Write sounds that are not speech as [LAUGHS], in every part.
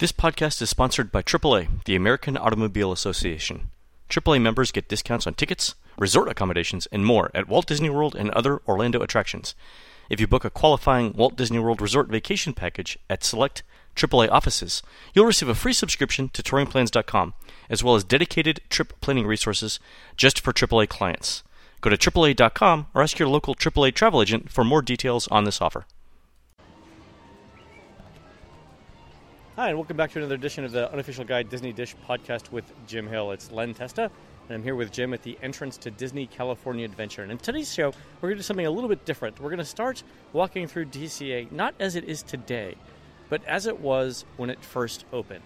This podcast is sponsored by AAA, the American Automobile Association. AAA members get discounts on tickets, resort accommodations, and more at Walt Disney World and other Orlando attractions. If you book a qualifying Walt Disney World Resort vacation package at select AAA offices, you'll receive a free subscription to touringplans.com, as well as dedicated trip planning resources just for AAA clients. Go to AAA.com or ask your local AAA travel agent for more details on this offer. Hi, and welcome back to another edition of the Unofficial Guide Disney Dish podcast with Jim Hill. It's Len Testa, and I'm here with Jim at the entrance to Disney California Adventure. And in today's show, we're going to do something a little bit different. We're going to start walking through DCA not as it is today, but as it was when it first opened.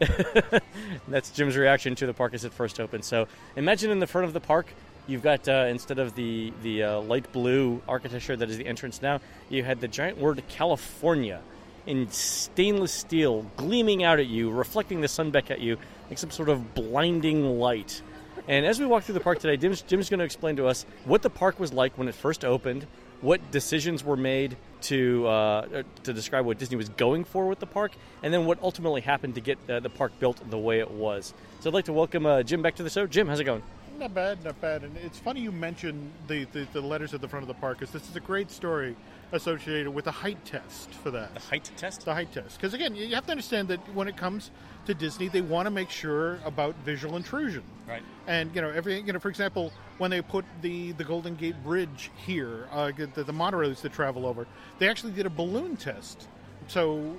[LAUGHS] That's Jim's reaction to the park as it first opened. So imagine in the front of the park, you've got uh, instead of the the uh, light blue architecture that is the entrance now, you had the giant word California in stainless steel, gleaming out at you, reflecting the sun back at you like some sort of blinding light. And as we walk through the park today, Jim's, Jim's going to explain to us what the park was like when it first opened, what decisions were made to uh, to describe what Disney was going for with the park, and then what ultimately happened to get uh, the park built the way it was. So I'd like to welcome uh, Jim back to the show. Jim, how's it going? Not bad, not bad. And it's funny you mentioned the, the, the letters at the front of the park, because this is a great story associated with the height test for that. The height test? The height test. Because again, you have to understand that when it comes to Disney, they want to make sure about visual intrusion. Right. And you know, every you know, for example, when they put the the Golden Gate Bridge here, uh, the, the monorails that travel over, they actually did a balloon test. So,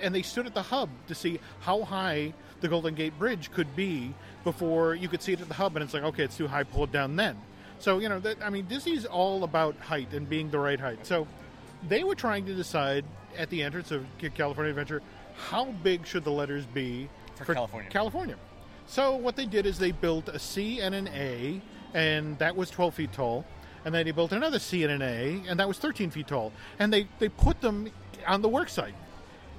and they stood at the hub to see how high the Golden Gate Bridge could be before you could see it at the hub, and it's like, okay, it's too high, pull it down then. So you know, that, I mean, Disney's all about height and being the right height. So they were trying to decide at the entrance of California Adventure how big should the letters be for, for California. California. So what they did is they built a C and an A, and that was 12 feet tall. And then they built another C and an A, and that was 13 feet tall. And they, they put them on the worksite.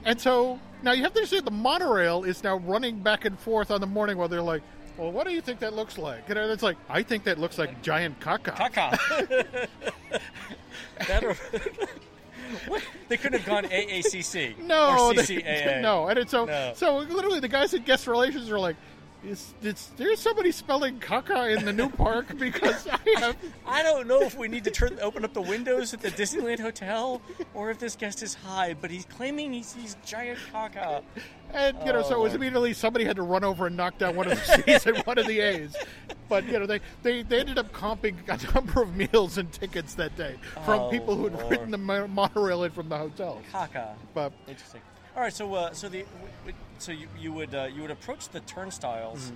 And so now you have to understand the monorail is now running back and forth on the morning while they're like, well, what do you think that looks like? And it's like, I think that looks like giant caca. Caca. [LAUGHS] [LAUGHS] they couldn't have gone AACC. No, or CCAA. They, [LAUGHS] no, and it's so no. so literally the guys at guest relations are like, is, is there somebody spelling caca in the new park? [LAUGHS] Because I have. I don't know if we need to turn open up the windows at the Disneyland Hotel or if this guest is high, but he's claiming he sees giant caca. And you know, oh, so it was oh, immediately somebody had to run over and knock down one of the C's and one of the A's. But you know, they, they, they ended up comping a number of meals and tickets that day from oh, people who had Lord. ridden the monorail in from the hotel. Caca. But interesting. All right, so uh, so the so you, you would uh, you would approach the turnstiles mm-hmm.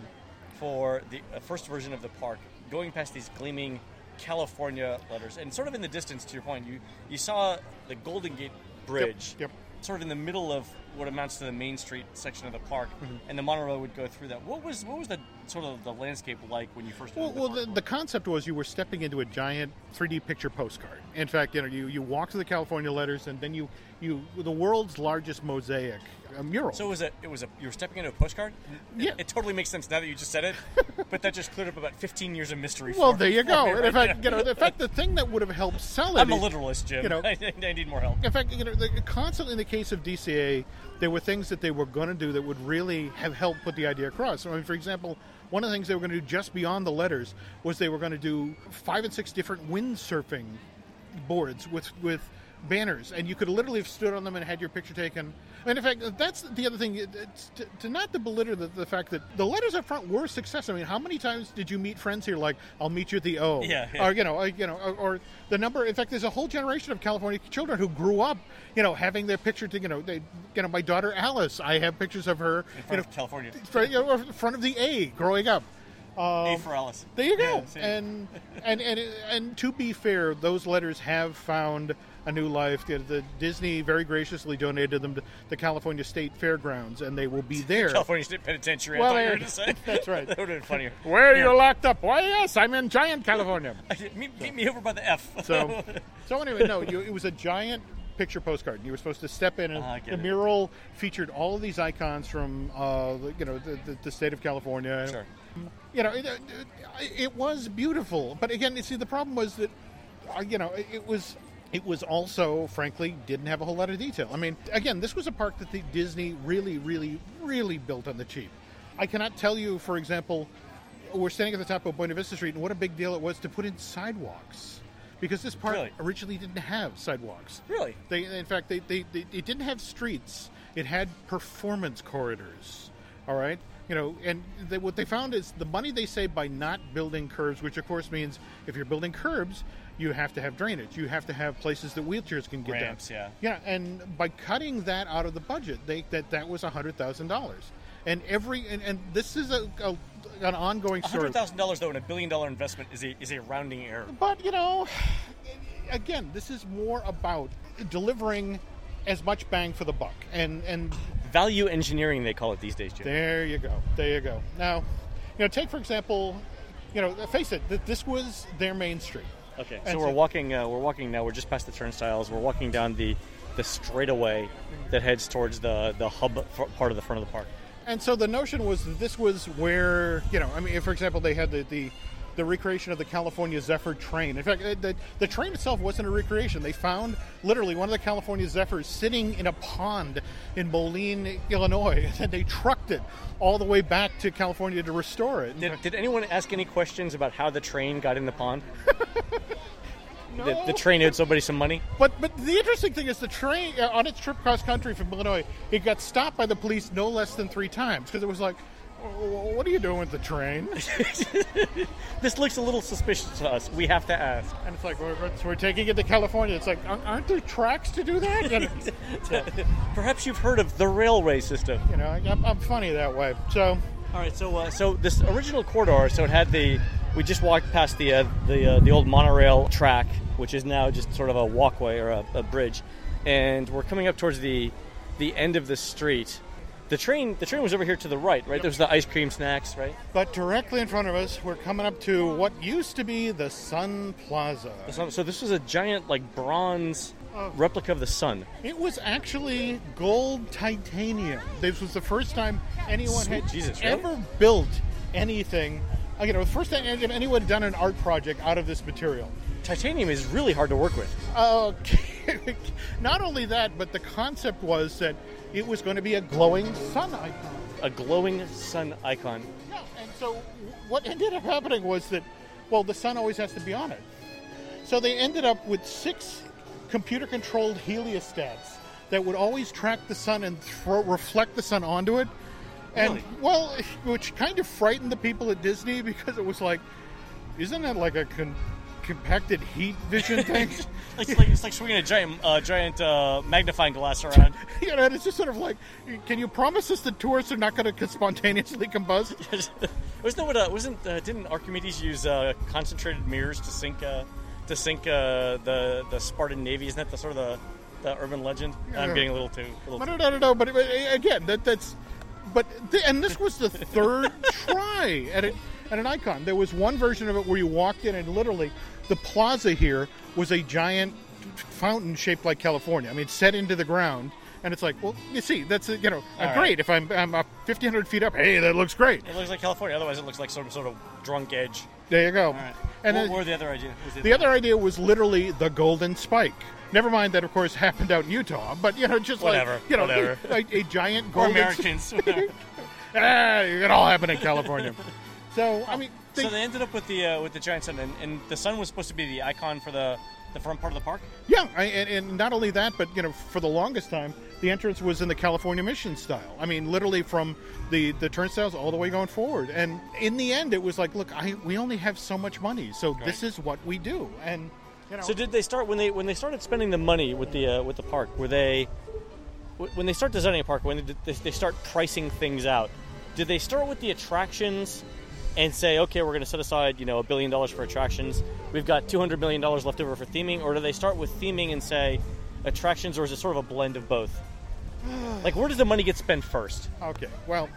for the uh, first version of the park, going past these gleaming California letters, and sort of in the distance, to your point, you you saw the Golden Gate Bridge. Yep. yep sort of in the middle of what amounts to the Main Street section of the park, mm-hmm. and the monorail would go through that. What was what was the sort of the landscape like when you first? Well, the well, the, the, concept was you were stepping into a giant 3D picture postcard. In fact, you know, you you walk to the California letters, and then you you the world's largest mosaic a mural. So it was a it was a you were stepping into a postcard. Yeah, it, it totally makes sense now that you just said it. [LAUGHS] but that just cleared up about 15 years of mystery. Well, there you go. [LAUGHS] in fact, you know, in fact, the thing that would have helped sell it. I'm a literalist, Jim. You know, [LAUGHS] I, I need more help. In fact, you know, the, constantly in the case of DCA, there were things that they were going to do that would really have helped put the idea across. I mean, for example, one of the things they were going to do just beyond the letters was they were going to do five and six different windsurfing boards with with banners, and you could literally have stood on them and had your picture taken. And in fact, that's the other thing. To, to, not to belittle the, the, fact that the letters up front were a success. I mean, how many times did you meet friends here like, "I'll meet you at the O," yeah, yeah. or you know, or, you know, or, or, the number. In fact, there's a whole generation of California children who grew up, you know, having their picture. To, you know, they, you know, my daughter Alice. I have pictures of her. In front you know, of California. Front, you know, in front of the A, growing up. Um, a for Alice. There you go. Yeah, and, and and and to be fair, those letters have found a new life. The, the, Disney very graciously donated them to the California State Fairgrounds, and they will be [LAUGHS] there. California State Penitentiary. Well, I [LAUGHS] that's right. [LAUGHS] that would have been funnier. Where are yeah. you locked up? Why, yes, I'm in Giant California. meet, meet me over by the F. so, so anyway, no, you, it was a giant picture postcard. And You were supposed to step in, and uh, the mural featured all of these icons from, uh, you know, the, the, the, state of California. Sure. You know, it, it, it was beautiful, but again, you see, the problem was that, uh, you know, it was it was also, frankly, didn't have a whole lot of detail. I mean, again, this was a park that the Disney really, really, really built on the cheap. I cannot tell you, for example, we're standing at the top of Buena Vista Street, and what a big deal it was to put in sidewalks. Because this park Really? originally didn't have sidewalks. Really? They, in fact, they, they, they, it didn't have streets. It had performance corridors. All right, you know, and they, what they found is the money they save by not building curbs, which of course means if you're building curbs, you have to have drainage. You have to have places that wheelchairs can get Ramps, down. yeah. Yeah, and by cutting that out of the budget, they that that was hundred thousand dollars. And every and, and this is a, a an ongoing hundred thousand dollars though in a billion dollar investment is a is a rounding error. But you know, again, this is more about delivering as much bang for the buck. And and Value engineering, they call it these days, Jim. there you go. There you go. Now, you know, take for example, you know, face it, that this was their main street. Okay, And so we're walking. Uh, we're walking now. We're just past the turnstiles. We're walking down the the straightaway that heads towards the the hub f- part of the front of the park. And so the notion was that this was where, you know, I mean, if, for example, they had the, the, the recreation of the California Zephyr train. In fact, the, the train itself wasn't a recreation. They found literally one of the California Zephyrs sitting in a pond in Moline, Illinois, [LAUGHS] and they trucked it all the way back to California to restore it. Did, did anyone ask any questions about how the train got in the pond? [LAUGHS] the, No. the train owed somebody some money. But but the interesting thing is the train uh, on its trip cross country from Illinois, it got stopped by the police no less than three times because it was like, "Wh- what are you doing with the train? [LAUGHS] This looks a little suspicious to us. We have to ask. And it's like, we're, we're- so we're taking it to California. It's like, aren't aren't there tracks to do that? [LAUGHS] Perhaps you've heard of the railway system. you know I'm, I'm funny that way. So, All right, so uh, so this original corridor, so it had the we just walked past the uh, the uh, the old monorail track, which is now just sort of a walkway or a, a bridge, and we're coming up towards the the end of the street. The train the train was over here to the right, right? There was the ice cream snacks, right? but directly in front of us, we're coming up to what used to be the Sun Plaza. So, so this was a giant like bronze Oh. replica of the sun. It was actually gold titanium. This was the first time anyone Sweet had Jesus, ever built anything. uh, You know, the first time anyone had done an art project out of this material. Titanium is really hard to work with. Uh, [LAUGHS] not only that, but the concept was that it was going to be a glowing sun icon. A glowing sun icon. Yeah, and so what ended up happening was that, well, the sun always has to be on it. So they ended up with six computer controlled heliostats that would always track the sun and throw, reflect the sun onto it. And, Really? well, which kind of frightened the people at Disney because it was like, isn't that like a con- compacted heat vision [LAUGHS] thing? It's like it's like swinging a giant uh, giant uh, magnifying glass around. [LAUGHS] you know, and it's just sort of like, can you promise us that tourists are not going to spontaneously combust? [LAUGHS] wasn't what? Uh, wasn't uh, didn't Archimedes use uh, concentrated mirrors to sink uh, to sink uh, the the Spartan navy? Isn't that the sort of the, the urban legend? I'm getting a little too. A little No, no, no, no, no. But, but again, that that's. But th- and this was the third try at it at an icon. There was one version of it where you walked in and literally the plaza here was a giant fountain shaped like California. I mean, set into the ground. And it's like, well, you see, that's you know, All right. great. If I'm I'm up 1,500 feet up, hey, that looks great. It looks like California. Otherwise, it looks like some sort of drunk edge. There you go. All right. And what, then- what were the other idea? was the other idea was literally the golden spike. Never mind that, of course, happened out in Utah. But you know, just Whatever, like you know, whatever. [LAUGHS] A, a giant golden Americans. [LAUGHS] ah, it all happened in California. [LAUGHS] so I mean, they, so they ended up with the uh, with the giant sun, and, and the sun was supposed to be the icon for the the front part of the park. yeah, I, and, and not only that, but you know, for the longest time, the entrance was in the California Mission style. I mean, literally from the the turnstiles all the way going forward. And in the end, it was like, look, I we only have so much money, so this is what we do. And you know, So did they start when they when they started spending the money with the uh, with the park? Were they when they start designing a park when they they start pricing things out? Did they start with the attractions and say, okay, we're going to set aside you know a billion dollars for attractions. We've got two hundred million dollars left over for theming, or do they start with theming and say attractions, or is it sort of a blend of both? [SIGHS] like where does the money get spent first? Okay, well,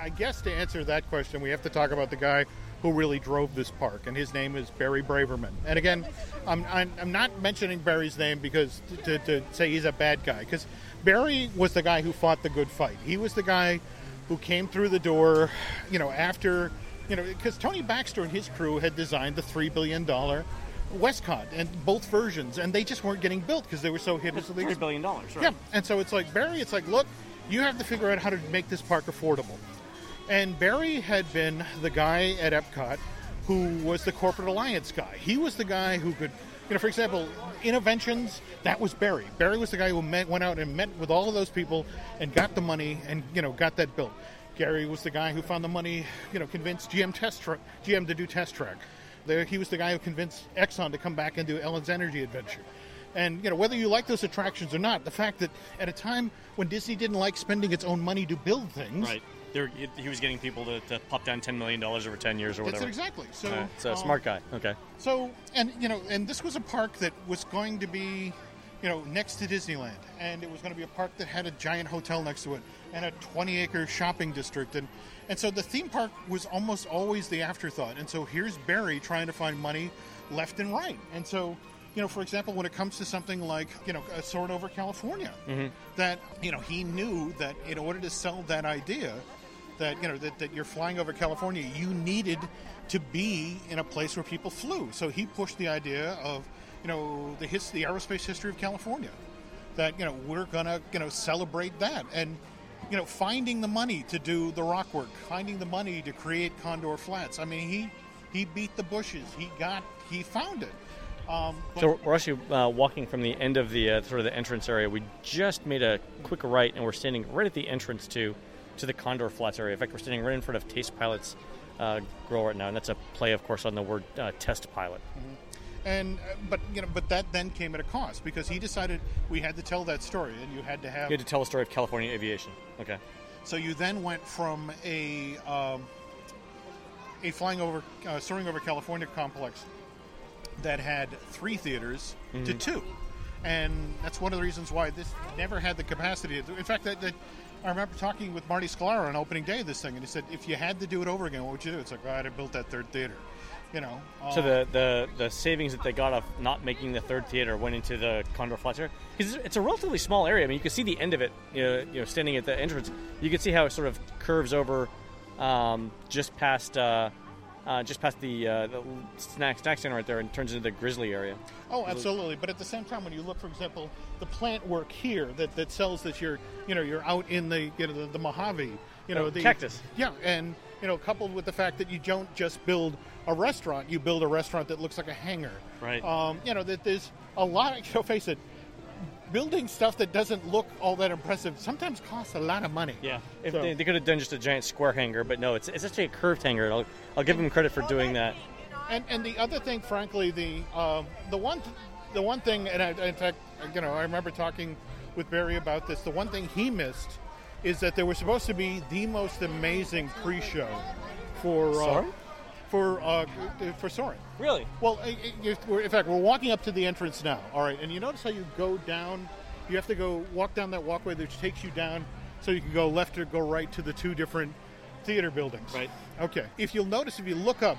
I guess to answer that question, we have to talk about the guy who really drove this park, and his name is Barry Braverman. And again, I'm, I'm, I'm not mentioning Barry's name because to, to say he's a bad guy, because Barry was the guy who fought the good fight. He was the guy who came through the door, you know, after, you know, because Tony Baxter and his crew had designed the $3 billion WestCOT, and both versions, and they just weren't getting built because they were so hideously Three billion dollars, right? yeah, and so it's like Barry. It's like, look, you have to figure out how to make this park affordable. And Barry had been the guy at Epcot who was the corporate alliance guy. He was the guy who could, you know, for example, Innoventions, That was Barry. Barry was the guy who met, went out and met with all of those people and got the money and you know got that built. Gary was the guy who found the money, you know, convinced GM test tra- GM to do test track. There, he was the guy who convinced Exxon to come back and do Ellen's Energy Adventure. And you know whether you like those attractions or not, the fact that at a time when Disney didn't like spending its own money to build things, Right. There, he- he was getting people to, to pop down ten million dollars over ten years or whatever. it exactly. So, Uh, so um, smart guy. Okay. So, and you know, and this was a park that was going to be, you know, next to Disneyland, and it was going to be a park that had a giant hotel next to it and a 20-acre shopping district, and and so the theme park was almost always the afterthought. And so here's Barry trying to find money left and right, and so. You know, for example, when it comes to something like you know, a Soarin' over California, mm-hmm. that you know he knew that in order to sell that idea, that you know that, that you're flying over California, you needed to be in a place where people flew. So he pushed the idea of you know the his, the aerospace history of California. That you know we're gonna you know celebrate that and you know finding the money to do the rock work, finding the money to create Condor Flats. I mean he he beat the bushes. He got he found it. Um, So we're actually uh, walking from the end of the uh, sort of the entrance area. We just made a quick right, and we're standing right at the entrance to to the Condor Flats area. In fact, we're standing right in front of Taste Pilot's uh, grill right now, and that's a play, of course, on the word uh, test pilot. And uh, but you know but that then came at a cost because he decided we had to tell that story and you had to have You had to tell the story of California aviation. Okay. So you then went from a um, a flying over, uh, soaring over California complex that had three theaters to two, and that's one of the reasons why this never had the capacity. To, in fact, that, that I remember talking with Marty Sklar on opening day of this thing, and he said, "If you had to do it over again, what would you do?" It's like, "Oh, I'd have built that third theater." You know. So uh, the, the, the savings that they got off not making the third theater went into the Condor Flats area because it's a relatively small area. I mean, you can see the end of it. You know, you know standing at the entrance, you can see how it sort of curves over um, just past uh, uh, just past the, uh, the snack snack stand right there and turns into the Grizzly area. Oh, absolutely. But at the same time, when you look, for example, the plant work here that, that sells that you're, you know, you're out in the, you know, the, the Mojave, you know, Oh, the cactus. Yeah, and you know, coupled with the fact that you don't just build a restaurant, you build a restaurant that looks like a hangar. Right. Um, you know, that there's a lot. Of, [LAUGHS] you know, face it, building stuff that doesn't look all that impressive sometimes costs a lot of money. Yeah, if So- they, they could have done just a giant square hanger, but no, it's, it's actually a curved hanger. I'll, I'll give them credit for doing that. And and the other thing, frankly, the um, the one the one thing, and I, in fact, you know, I remember talking with Barry about this. The one thing he missed is that there was supposed to be the most amazing pre-show for uh, Soarin'? For uh, for Soarin'. Really? Well, i- i- if we're- in fact, we're walking up to the entrance now. All right, and you notice how you go down. You have to go walk down that walkway, which takes you down, so you can go left or go right to the two different theater buildings. Right. Okay. If you'll notice, if you look up,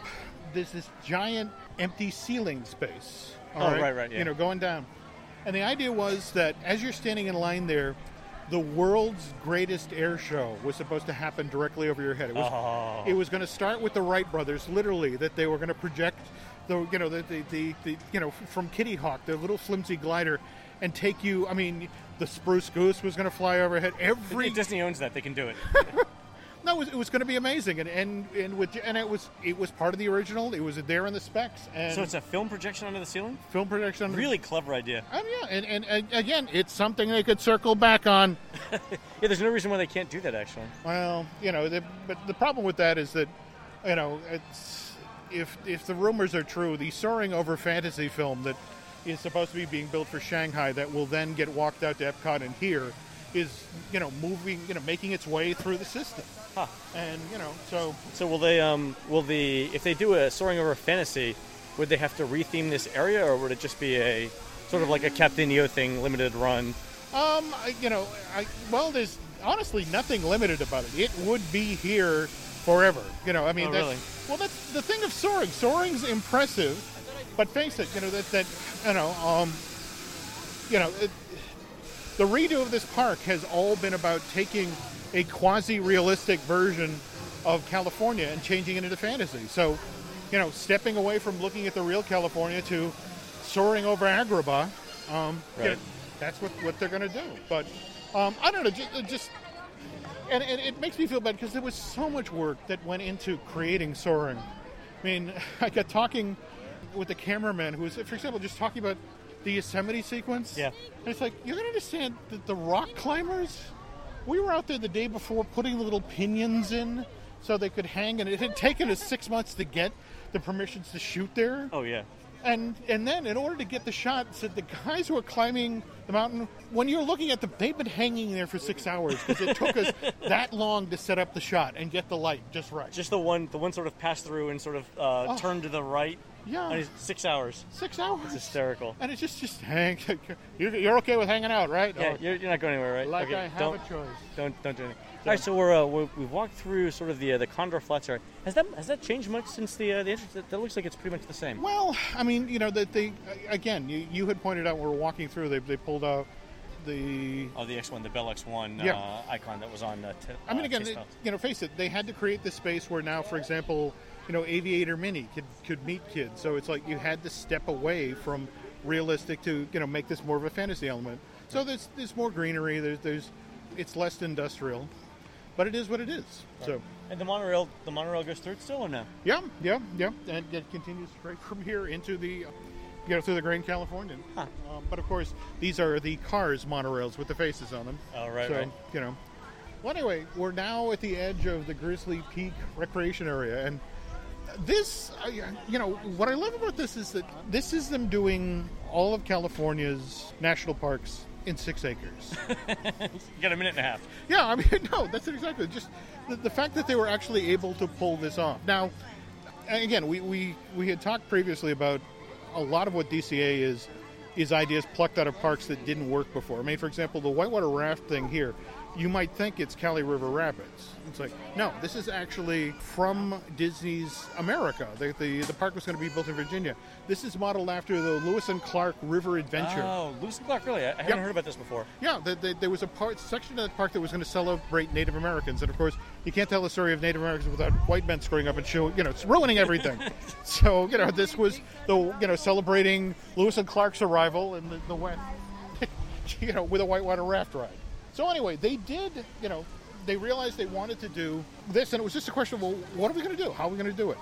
there's this giant empty ceiling space. all Oh, right, right, yeah. You know, going down, and the idea was that as you're standing in line there. The world's greatest air show was supposed to happen directly over your head. It was, Oh. it was going to start with the Wright brothers, literally, that they were going to project the, you know, the, the, the, the you know, from Kitty Hawk, the little flimsy glider, and take you. I mean, the Spruce Goose was going to fly overhead. Every Disney owns that; they can do it. [LAUGHS] no, it was, it was going to be amazing, and and and with and it was it was part of the original. It was there in the specs, and so it's a film projection under the ceiling. film production. Really clever idea. Oh yeah, and, and and again, it's something they could circle back on. [LAUGHS] Yeah, there's no reason why they can't do that. Actually, Well, you know, the, but the problem with that is that, you know, it's if if the rumors are true, the soaring over fantasy film that is supposed to be being built for Shanghai that will then get walked out to Epcot and here is you know moving you know making its way through the system Huh. and you know so so will they? Um, will the if they do a soaring over fantasy, would they have to retheme this area, or would it just be a sort of like a Captain EO thing, limited run? um I, you know I well there's honestly nothing limited about it it would be here forever you know I mean Oh, that's, really? well that's the thing of soaring soaring's impressive but face it you know that that you know um you know it, the redo of this park has all been about taking a quasi-realistic version of California and changing it into fantasy. So, you know, stepping away from looking at the real California to soaring over Agrabah. Um, you Right. know, that's what, what they're going to do. But um, I don't know, just, just and, and it makes me feel bad because there was so much work that went into creating soaring. I mean, [LAUGHS] I got talking with the cameraman who was, for example, just talking about the Yosemite sequence. Yeah. And it's like, you can understand that the rock climbers, we were out there the day before putting the little pinions in so they could hang, and it had taken us six months to get the permissions to shoot there. Oh yeah. And and then in order to get the shot, said the guys who are climbing the mountain, when you're looking at them, they've been hanging there for six hours because it took us [LAUGHS] that long to set up the shot and get the light just right. Just the one, the one sort of pass through and sort of uh, Oh. turn to the right. Yeah. And it's six hours. six hours. It's hysterical. and it's just just hang. [LAUGHS] You're, you're okay with hanging out, right? Yeah, Or, you're, you're not going anywhere, right? like okay, I have don't, a choice. don't don't do anything. All right, so we're, uh, we're we've walked through sort of the uh, the Condor Flats area. Has that has that changed much since the uh, the entrance? That, that looks like it's pretty much the same. Well, I mean, you know, that they again, you, you had pointed out when we were walking through, they, they pulled out the. Oh, the X1, the Bell X1 Yeah. uh, icon that was on. Uh, t- I mean, uh, again, they, you know, face it, they had to create this space where now, for example, you know, Aviator Minnie could could meet kids. So it's like you had to step away from realistic to you know make this more of a fantasy element. So there's there's more greenery. There's there's it's less industrial, but it is what it is. So. and the monorail, the monorail goes through it still or no? Yeah, yeah, yeah, and it continues straight [LAUGHS] from here into the, you know, through the Grand Californian. Huh. Um, but of course, these are the cars monorails with the faces on them. Oh, right, so, right. You know. Well, anyway, we're now at the edge of the Grizzly Peak Recreation Area, and this, you know, what I love about this is that this is them doing all of California's national parks in six acres. [LAUGHS] You got a minute and a half. Yeah, I mean, [LAUGHS] no, that's it exactly. Just the, the fact that they were actually able to pull this off. Now, again, we, we, we had talked previously about a lot of what DCA is is ideas plucked out of parks that didn't work before. I mean, for example, the whitewater raft thing here, you might think it's Cali River Rapids. It's like, no, this is actually from Disney's America. The, the, the park was going to be built in Virginia. This is modeled after the Lewis and Clark River Adventure. Oh, Lewis and Clark, really? I, I haven't Yep. heard about this before. Yeah, the, the, there was a part section of that park that was going to celebrate Native Americans, and of course, you can't tell the story of Native Americans without white men screwing up and showing, you know, it's ruining everything. [LAUGHS] so, you know, this was the, you know, celebrating Lewis and Clark's arrival in the, the West, [LAUGHS] you know, with a whitewater raft ride. So anyway, they did, you know, they realized they wanted to do this, and it was just a question of, well, what are we going to do? How are we going to do it?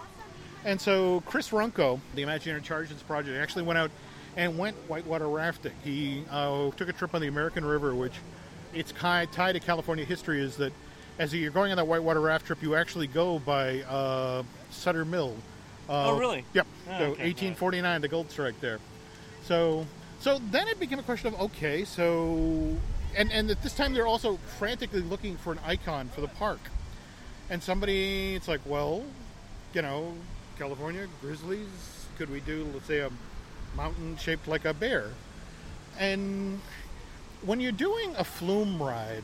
And so Chris Runco, the Imagineering Chargents project, actually went out and went whitewater rafting. He uh, took a trip on the American River, which its ki- tie to California history is that as you're going on that whitewater raft trip, you actually go by uh, Sutter Mill. Uh, Oh, really? Yep. Oh, so okay. 1849, the gold strike there. So, so then it became a question of okay, so, and and at this time they're also frantically looking for an icon for the park, and somebody, it's like, well, you know, California grizzlies. Could we do, let's say, a mountain shaped like a bear? And when you're doing a flume ride,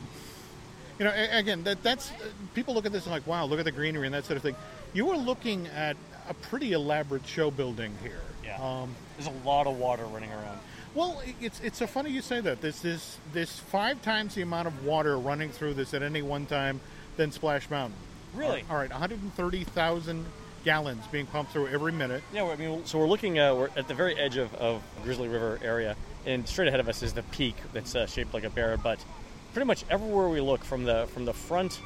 you know, again, that that's people look at this and like, wow, look at the greenery and that sort of thing. You are looking at a pretty elaborate show building here. Yeah. Um, There's a lot of water running around. Well, it's it's so funny you say that. This is this five times the amount of water running through this at any one time than Splash Mountain. Really? All right, 130,000 gallons being pumped through every minute. Yeah, I mean, so we're looking. Uh, we're at the very edge of, of Grizzly River area, and straight ahead of us is the peak that's uh, shaped like a bear. But pretty much everywhere we look, from the from the front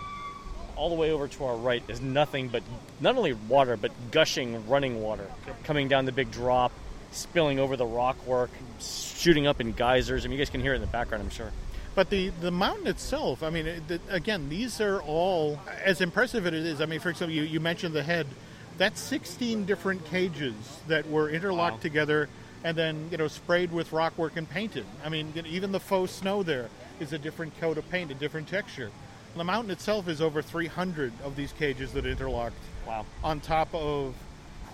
all the way over to our right, is nothing but not only water, but gushing, running water coming down the big drop, spilling over the rock work, shooting up in geysers. I mean, you guys can hear it in the background, I'm sure. But the, the mountain itself, I mean, it, the, again, these are all, as impressive as it is, I mean, for example, you, you mentioned the head. That's 16 different cages that were interlocked Wow. together and then, you know, sprayed with rockwork and painted. I mean, even the faux snow there is a different coat of paint, a different texture. The mountain itself is over 300 of these cages that are interlocked Wow. on top of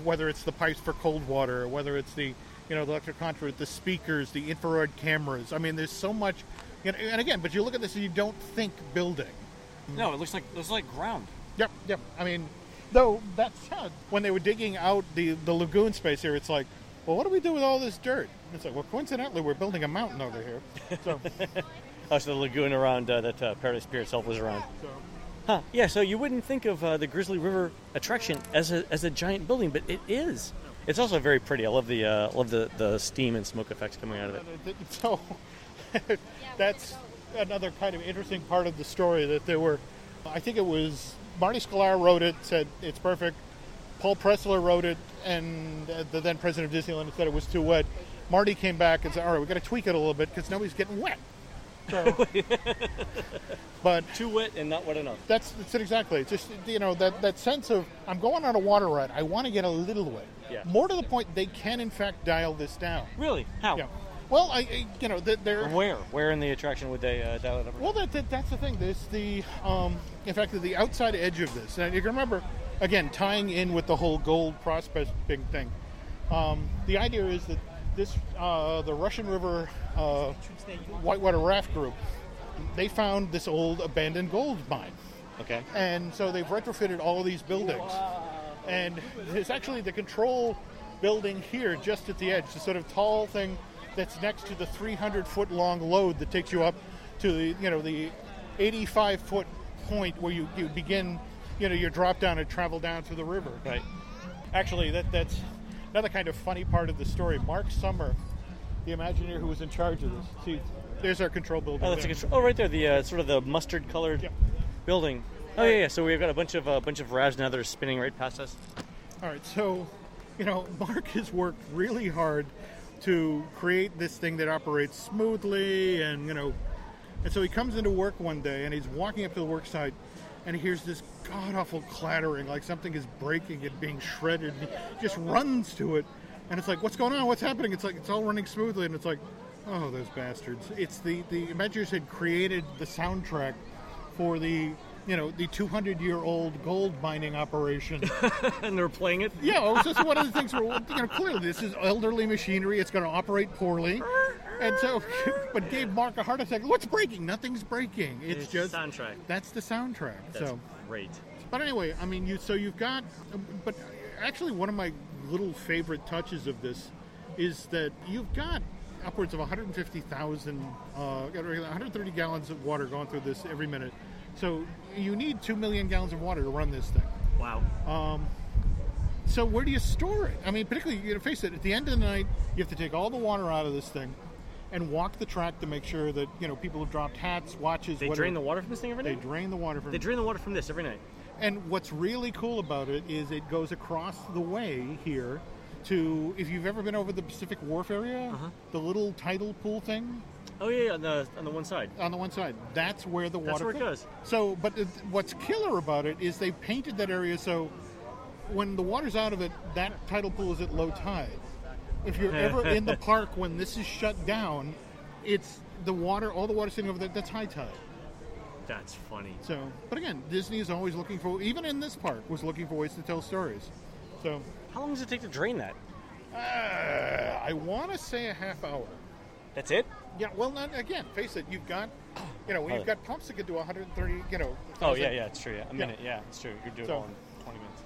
whether it's the pipes for cold water, or whether it's the you know the electric conduit, the speakers, the infrared cameras. I mean, there's so much. You know, and again, but you look at this and you don't think building. No, it looks like it looks like ground. Yep, yep. I mean, though that said, when they were digging out the the lagoon space here, it's like, well, what do we do with all this dirt? It's like, well, coincidentally, we're building a mountain over here. So, [LAUGHS] Oh, so the lagoon around uh, that uh, Paradise Pier itself was around. so Huh. Yeah. So you wouldn't think of uh, the Grizzly River attraction as a as a giant building, but it is. It's also very pretty. I love the uh, love the, the steam and smoke effects coming out of it. [LAUGHS] So [LAUGHS] that's another kind of interesting part of the story that there were. I think it was Marty Sklar wrote it, said it's perfect. Paul Pressler wrote it, and the then president of Disneyland said it was too wet. Marty came back and said, "All right, we got to tweak it a little bit because nobody's getting wet." So, [LAUGHS] but Too wet and not wet enough. that's, that's it exactly. It's just you know that that sense of I'm going on a water ride. I want to get a little wet. Yeah. More to the point, they can in fact dial this down. Really? How? Yeah. Well, I, I you know that they're Where? Where in the attraction would they uh, dial it up? Well, that, that, that's the thing. This the um, in fact the outside edge of this. And you can remember again tying in with the whole gold prospecting thing. Um, the idea is that this uh, the Russian River uh, Whitewater Raft Group they found this old abandoned gold mine, Okay. and so they've retrofitted all these buildings. And there's actually the control building here, just at the edge, the sort of tall thing that's next to the 300 foot long load that takes you up to the you know the 85 foot point where you, you begin you know your drop down and travel down to the river. Right. Actually, that that's another kind of funny part of the story. Mark Sumner, the Imagineer who was in charge of this. See, there's our control building. Oh, that's a control. Oh, right there. The uh, sort of the mustard colored Yeah. building. Oh yeah, yeah. So we've got a bunch of a uh, bunch of Ravs now that are spinning right past us. All right, so you know, [LAUGHS] Mark has worked really hard to create this thing that operates smoothly, and you know, and so he comes into work one day and he's walking up to the work site, and he hears this god awful clattering, like something is breaking and being shredded. And he just runs to it, and it's like, what's going on? What's happening? It's like it's all running smoothly, and it's like, oh, those bastards! It's the the Imagineers had created the soundtrack for the. You know the 200-year-old gold mining operation [LAUGHS] and they're playing it. yeah, well, it's just one of the [LAUGHS] things where you know clearly this is elderly machinery. It's going to operate poorly, and so [LAUGHS] but gave Mark a heart attack. What's breaking? Nothing's breaking. It's, It's just soundtrack. That's the soundtrack. That's so, great. but anyway, I mean, you so you've got, but actually one of my little favorite touches of this is that you've got upwards of 150,000, uh, 130 gallons of water going through this every minute. So you need two million gallons of water to run this thing. Wow. So where do you store it? I mean, particularly, you know, face it. At the end of the night, you have to take all the water out of this thing, and walk the track to make sure that you know people have dropped hats, watches. they whatever. drain the water from this thing every night? They drain the water from. They drain the water from this every night. And what's really cool about it is it goes across the way here to. If you've ever been over the Pacific Wharf area, Uh-huh. the little tidal pool thing Oh yeah, yeah, on the on the one side. on the one side, that's where the water. That's where it goes. goes. So, but it- what's killer about it is they painted that area so when the water's out of it, that tidal pool is at low tide. If you're ever [LAUGHS] in the park when this is shut down, it's the water, all the water sitting over there, that's high tide. That's funny. So, but again, Disney is always looking for, even in this park, was looking for ways to tell stories. So, How long does it take to drain that? uh, I want to say a half hour. That's it. Yeah, well, not, again, face it, you've got, you know, Oh. you've got pumps that can do 130, you know. Oh 1,000 yeah, yeah, it's true. Yeah, a minute. Yeah, it's true. You could do it So- all in 20 minutes.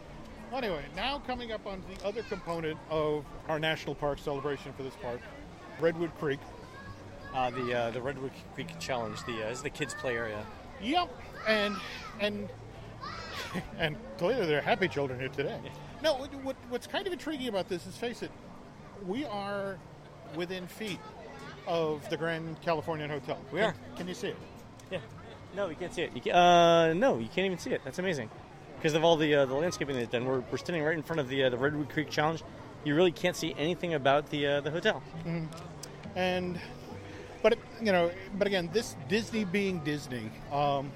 Anyway, now coming up on the other component of our national park celebration for this park, Redwood Creek. Uh, the uh, the Redwood Creek Challenge. The uh, this is the kids play area. Yep, and and [LAUGHS] and clearly there are happy children here today. No, what, what, what's kind of intriguing about this is, face it, we are within feet of the Grand Californian Hotel. We Can- are. Can you see it? Yeah. No, you can't see it. You can, uh, no, you can't even see it. That's amazing. Because of all the uh, the landscaping they've done, we're, we're standing right in front of the uh, the Redwood Creek Challenge. You really can't see anything about the uh, the hotel. and but you know but again this disney being disney um,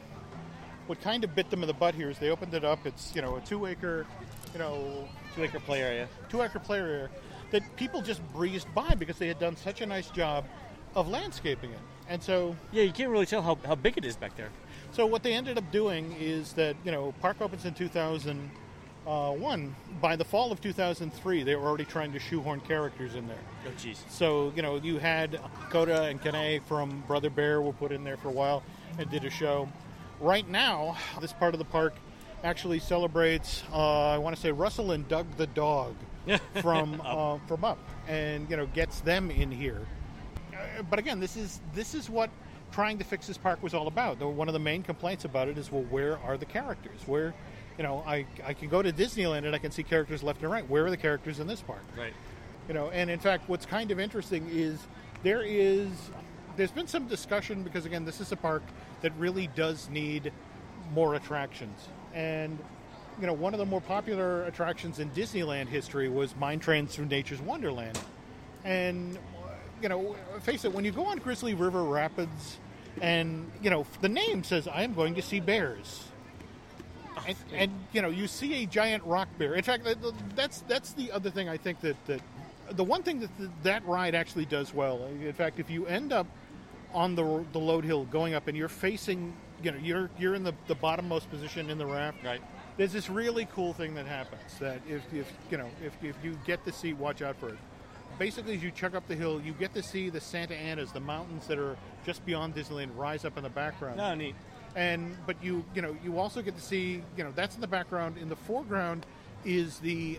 what kind of bit them in the butt here is they opened it up it's you know a two acre you know Two acre play area. two acre play area that people just breezed by because they had done such a nice job of landscaping it and so Yeah, you can't really tell how, how big it is back there. so what they ended up doing is that you know park opens in 2001 by the fall of 2003 they were already trying to shoehorn characters in there Oh, jeez. So, you know, you had Koda and Kenai from Brother Bear were put in there for a while and did a show. Right now, this part of the park actually celebrates, uh, I want to say, Russell and Doug the dog [LAUGHS] from uh, from Up, and you know, gets them in here. Uh, but again, this is this is what trying to fix this park was all about. One of the main complaints about it is, well, where are the characters? Where, you know, I, I can go to Disneyland and I can see characters left and right. Where are the characters in this park? Right. You know, and in fact, what's kind of interesting is there is there's been some discussion because again, this is a park that really does need more attractions. And you know, one of the more popular attractions in Disneyland history was Mine Trains Through Nature's Wonderland. And you know, face it, when you go on Grizzly River Rapids, and you know, the name says, "I am going to see bears." And, and you know, you see a giant rock bear. In fact, that's that's the other thing I think that that the one thing that that ride actually does well. In fact, if you end up on the the load hill going up and you're facing, you know, you're you're in the the bottommost position in the raft. Right. There's this really cool thing that happens that if, if you know if, if you get the seat, watch out for it. Basically, as you check up the hill, you get to see the Santa Anas, the mountains that are just beyond Disneyland, rise up in the background No, neat. And but you you know you also get to see you know that's in the background in the foreground is the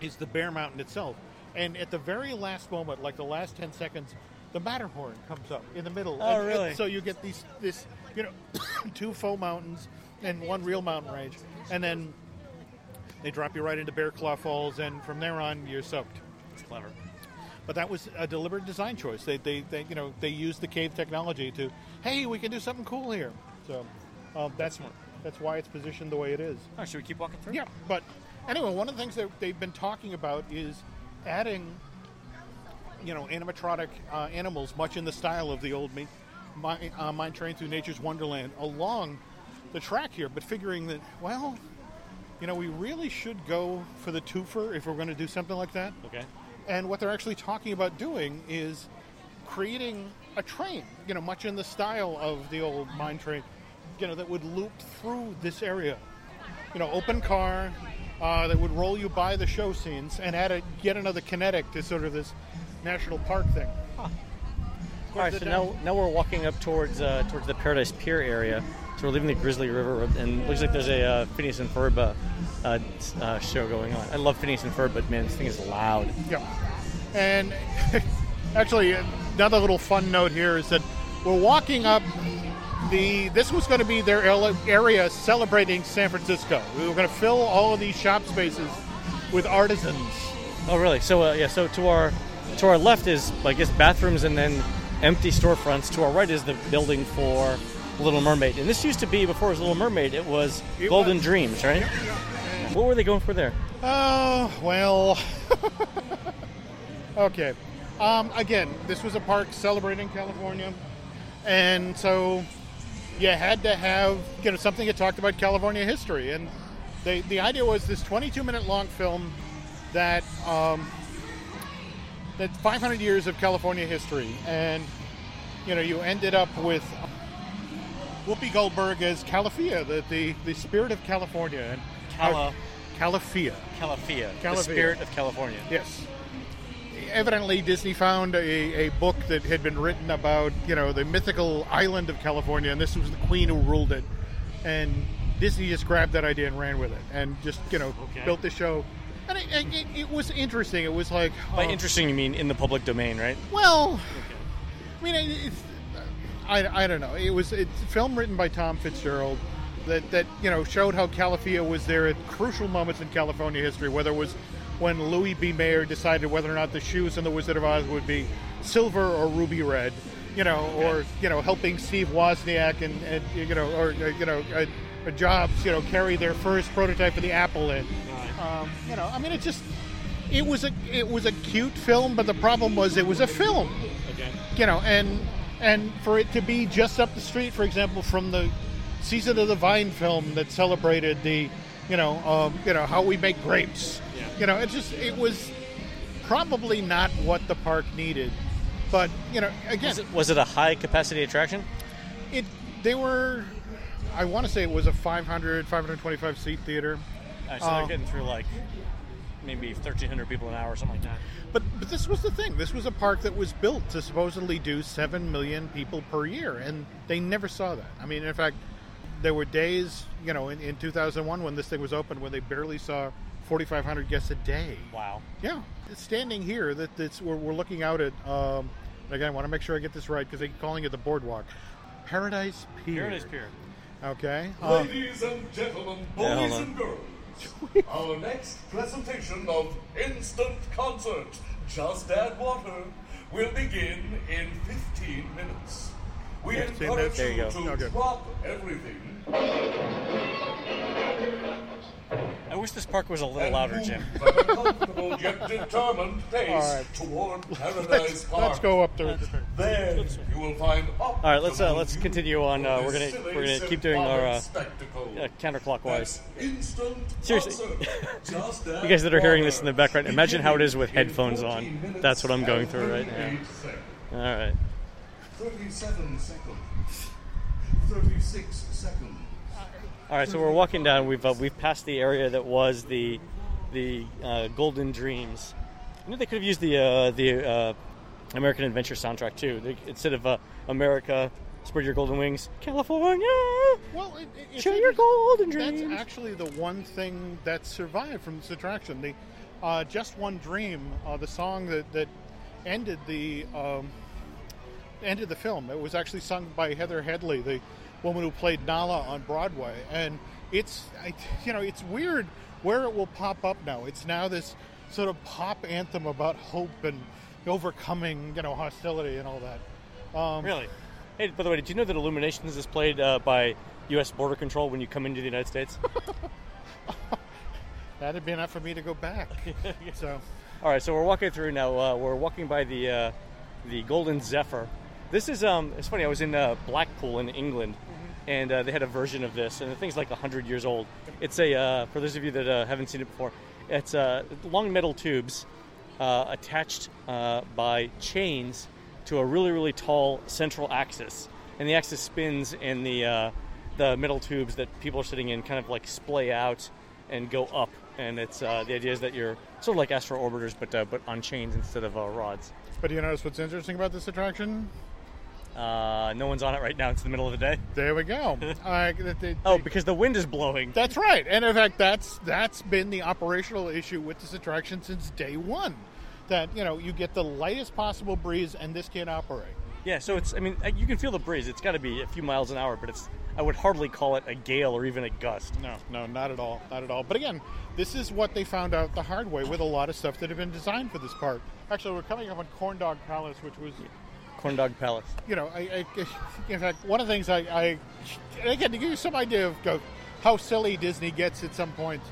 is the bear mountain itself and at the very last moment like the last 10 seconds the matterhorn comes up in the middle Oh, And- really? and so you get these this you know [COUGHS] two faux mountains and one real mountain range and then they drop you right into bear claw falls and from there on you're soaked It's clever. but that was a deliberate design choice. They, they, they you know, they used the cave technology to, hey, we can do something cool here. So um, that's that's why it's positioned the way it is. Right, should we keep walking through? Yeah, but anyway, one of the things that they've been talking about is adding, you know, animatronic uh, animals, much in the style of the old Mi- Mi- uh, Mine Train Through Nature's Wonderland, along the track here. But figuring that, well, you know, we really should go for the twofer if we're going to do something like that. Okay. And what they're actually talking about doing is creating a train, you know, much in the style of the old mine train, you know, that would loop through this area. You know, open car uh, that would roll you by the show scenes and add a, yet another kinetic to sort of this national park thing. All right, so down- now now we're walking up towards uh, towards the Paradise Pier area. So we're leaving the Grizzly River, and it looks like there's a uh, Phineas and Ferb uh, uh, uh, show going on. I love Phineas and Ferb, but man, this thing is loud. Yeah. And [LAUGHS] actually, another little fun note here is that we're walking up the. This was going to be their area celebrating San Francisco. We were going to fill all of these shop spaces with artisans. Oh, really? So uh, yeah, so to our to our left is I guess bathrooms and then empty storefronts. To our right is the building for Little Mermaid, and this used to be before it was Little Mermaid. It was It Golden was. Dreams, right? What were they going for there? Oh, well. [LAUGHS] okay. Um, again, this was a park celebrating California. And so you had to have you know something that talked about California history. And they, the idea was this 22 minute long film that um, that 500 years of California history. And you know, you ended up with Whoopi Goldberg as Calafia, the, the, the spirit of California. And Cala- Calafia. Calafia, Calafia. the spirit of California. Yes. Evidently, Disney found a, a book that had been written about, you know, the mythical island of California, and this was the queen who ruled it. And Disney just grabbed that idea and ran with it, and just, you know, Okay. built the show. And it, it, it was interesting. It was like, By uh, interesting, you mean in the public domain, right? well, I mean, it- it's, I, I don't know. It was it's a film written by Tom Fitzgerald that, that you know showed how Calafia was there at crucial moments in California history, whether it was when Louis B. Mayer decided whether or not the shoes in the Wizard of Oz would be silver or ruby red, you know, or you know helping Steve Wozniak and, and you know or uh, you know uh, uh, Jobs you know carry their first prototype of the Apple in. Um, you know, I mean, it just it was a it was a cute film, but the problem was it was a film Okay. you know, and and for it to be just up the street, for example, from the Season of the Vine film that celebrated the, you know, um, you know how we make grapes. You know, it just it was probably not what the park needed, but you know, again, Was it, was it a high capacity attraction? it they were. I want to say it was a 500, 525 seat theater. Right, so Uh, they're getting through like maybe 1,300 people an hour or something like that. But but this was the thing. This was a park that was built to supposedly do seven million people per year, and they never saw that. I mean, in fact, there were days, you know, in, in 2001 when this thing was open, when they barely saw 4,500 guests a day. Wow. Yeah, standing here, that that's we're, we're looking out at um, Again, I want to make sure I get this right because they keep calling it the boardwalk. Paradise Pier. Paradise Pier. Okay. Uh, Ladies and gentlemen, boys on. and girls, [LAUGHS] our next presentation of Instant Concert Just Add Water will begin in 15 minutes. We 15 encourage minutes? You you to Okay. drop everything I wish this park was a little louder, Jim. comfortable yet determined pace All right. toward Paradise let's, [LAUGHS] Park. let's go up there. There you will find All right, let's uh, let's continue on. Uh, we're gonna we're gonna keep doing our uh, counterclockwise. Seriously. concert. Just add [LAUGHS] You guys that are hearing this in the background, imagine how it is with headphones on. That's what I'm going through right now. All right. 37 seconds. 36 seconds. All right, so we're walking down. We've uh, we've passed the area that was the the uh, Golden Dreams. You know, they could have used the uh, the uh, American Adventure soundtrack too. They, instead of uh, America, spread your golden wings, California, Well, it, it, it's share your golden That's actually the one thing that survived from this attraction. The uh, "Just One Dream," uh, the song that that ended the um, ended the film. It was actually sung by Heather Headley, the woman who played Nala on Broadway, and it's I, you know it's weird where it will pop up now. It's now this sort of pop anthem about hope and overcoming you know hostility and all that. Um, Really? Hey, by the way, did you know that Illuminations is played uh, by U.S. Border Control when you come into the United States? [LAUGHS] [LAUGHS] That'd be enough for me to go back. [LAUGHS] so. All right, so we're walking through now. Uh, we're walking by the uh, the Golden Zephyr. This is um. It's funny. I was in uh, Blackpool in England, and uh, they had a version of this, and the thing's like hundred years old. It's a uh, for those of you that uh, haven't seen it before. It's uh, long metal tubes uh, attached uh, by chains to a really really tall central axis, and the axis spins, and the the metal tubes that people are sitting in kind of like splay out and go up. And it's the idea is that you're sort of like astro orbiters, but but on chains instead of rods. But do you notice what's interesting about this attraction? Uh, no one's on it right now. It's the middle of the day. There we go. [LAUGHS] uh, they- they- Oh, because the wind is blowing. that's right. And in fact, that's that's been the operational issue with this attraction since day one. That you know you get the lightest possible breeze, and this can't operate. Yeah, so it's. I mean, uh, you can feel the breeze. It's got to be a few miles an hour, but it's. I would hardly call it a gale or even a gust. No, no, not at all, not at all. But again, this is what they found out the hard way with a lot of stuff that had been designed for this park. Actually, we're coming up on Corn Dog Palace, which was Corn Dog Palace. you know, I, I, in fact, one of the things I, I, again, to give you some idea of go- how silly Disney gets at some point,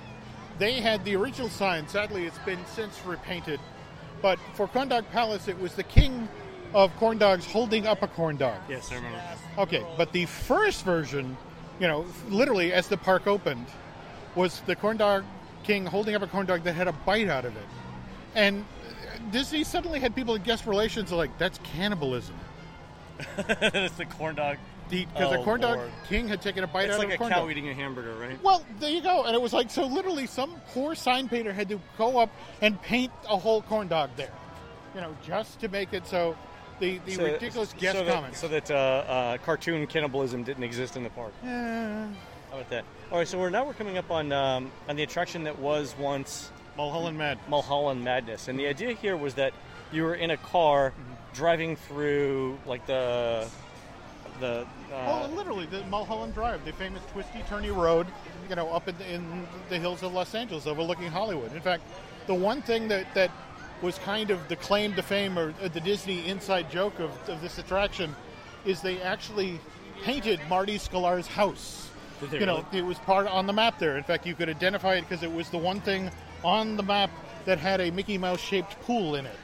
they had the original sign. Sadly, it's been since repainted, but for Corn Dog Palace, it was the king of corn dogs holding up a corn dog. Yes, I remember. Okay, but the first version, you know, literally as the park opened, was the corn dog king holding up a corn dog that had a bite out of it, and Disney suddenly had people in guest relations like that's cannibalism. [LAUGHS] it's the corn dog. because the Oh, corn dog Lord. king had taken a bite It's out like of a a corn cow dog. eating a hamburger, right? Well, there you go, and it was like so. Literally, some poor sign painter had to go up and paint a whole corn dog there, you know, just to make it so. The, the So- ridiculous guest so that, comments. So that uh, uh, cartoon cannibalism didn't exist in the park. Eh, How about that? All right, so we're now we're coming up on um, on the attraction that was once Mulholland Mad. Mulholland Madness, and the idea here was that you were in a car Mm-hmm. driving through like the the. Uh, Oh, literally, the Mulholland Drive, the famous twisty, turny road, you know, up in the, in the hills of Los Angeles, overlooking Hollywood. In fact, the one thing that, that was kind of the claim to fame or the Disney inside joke of, of this attraction is they actually painted Marty Sklar's house. Did they you know, really? it was part on the map there. In fact, you could identify it because it was the one thing on the map that had a Mickey Mouse shaped pool in it.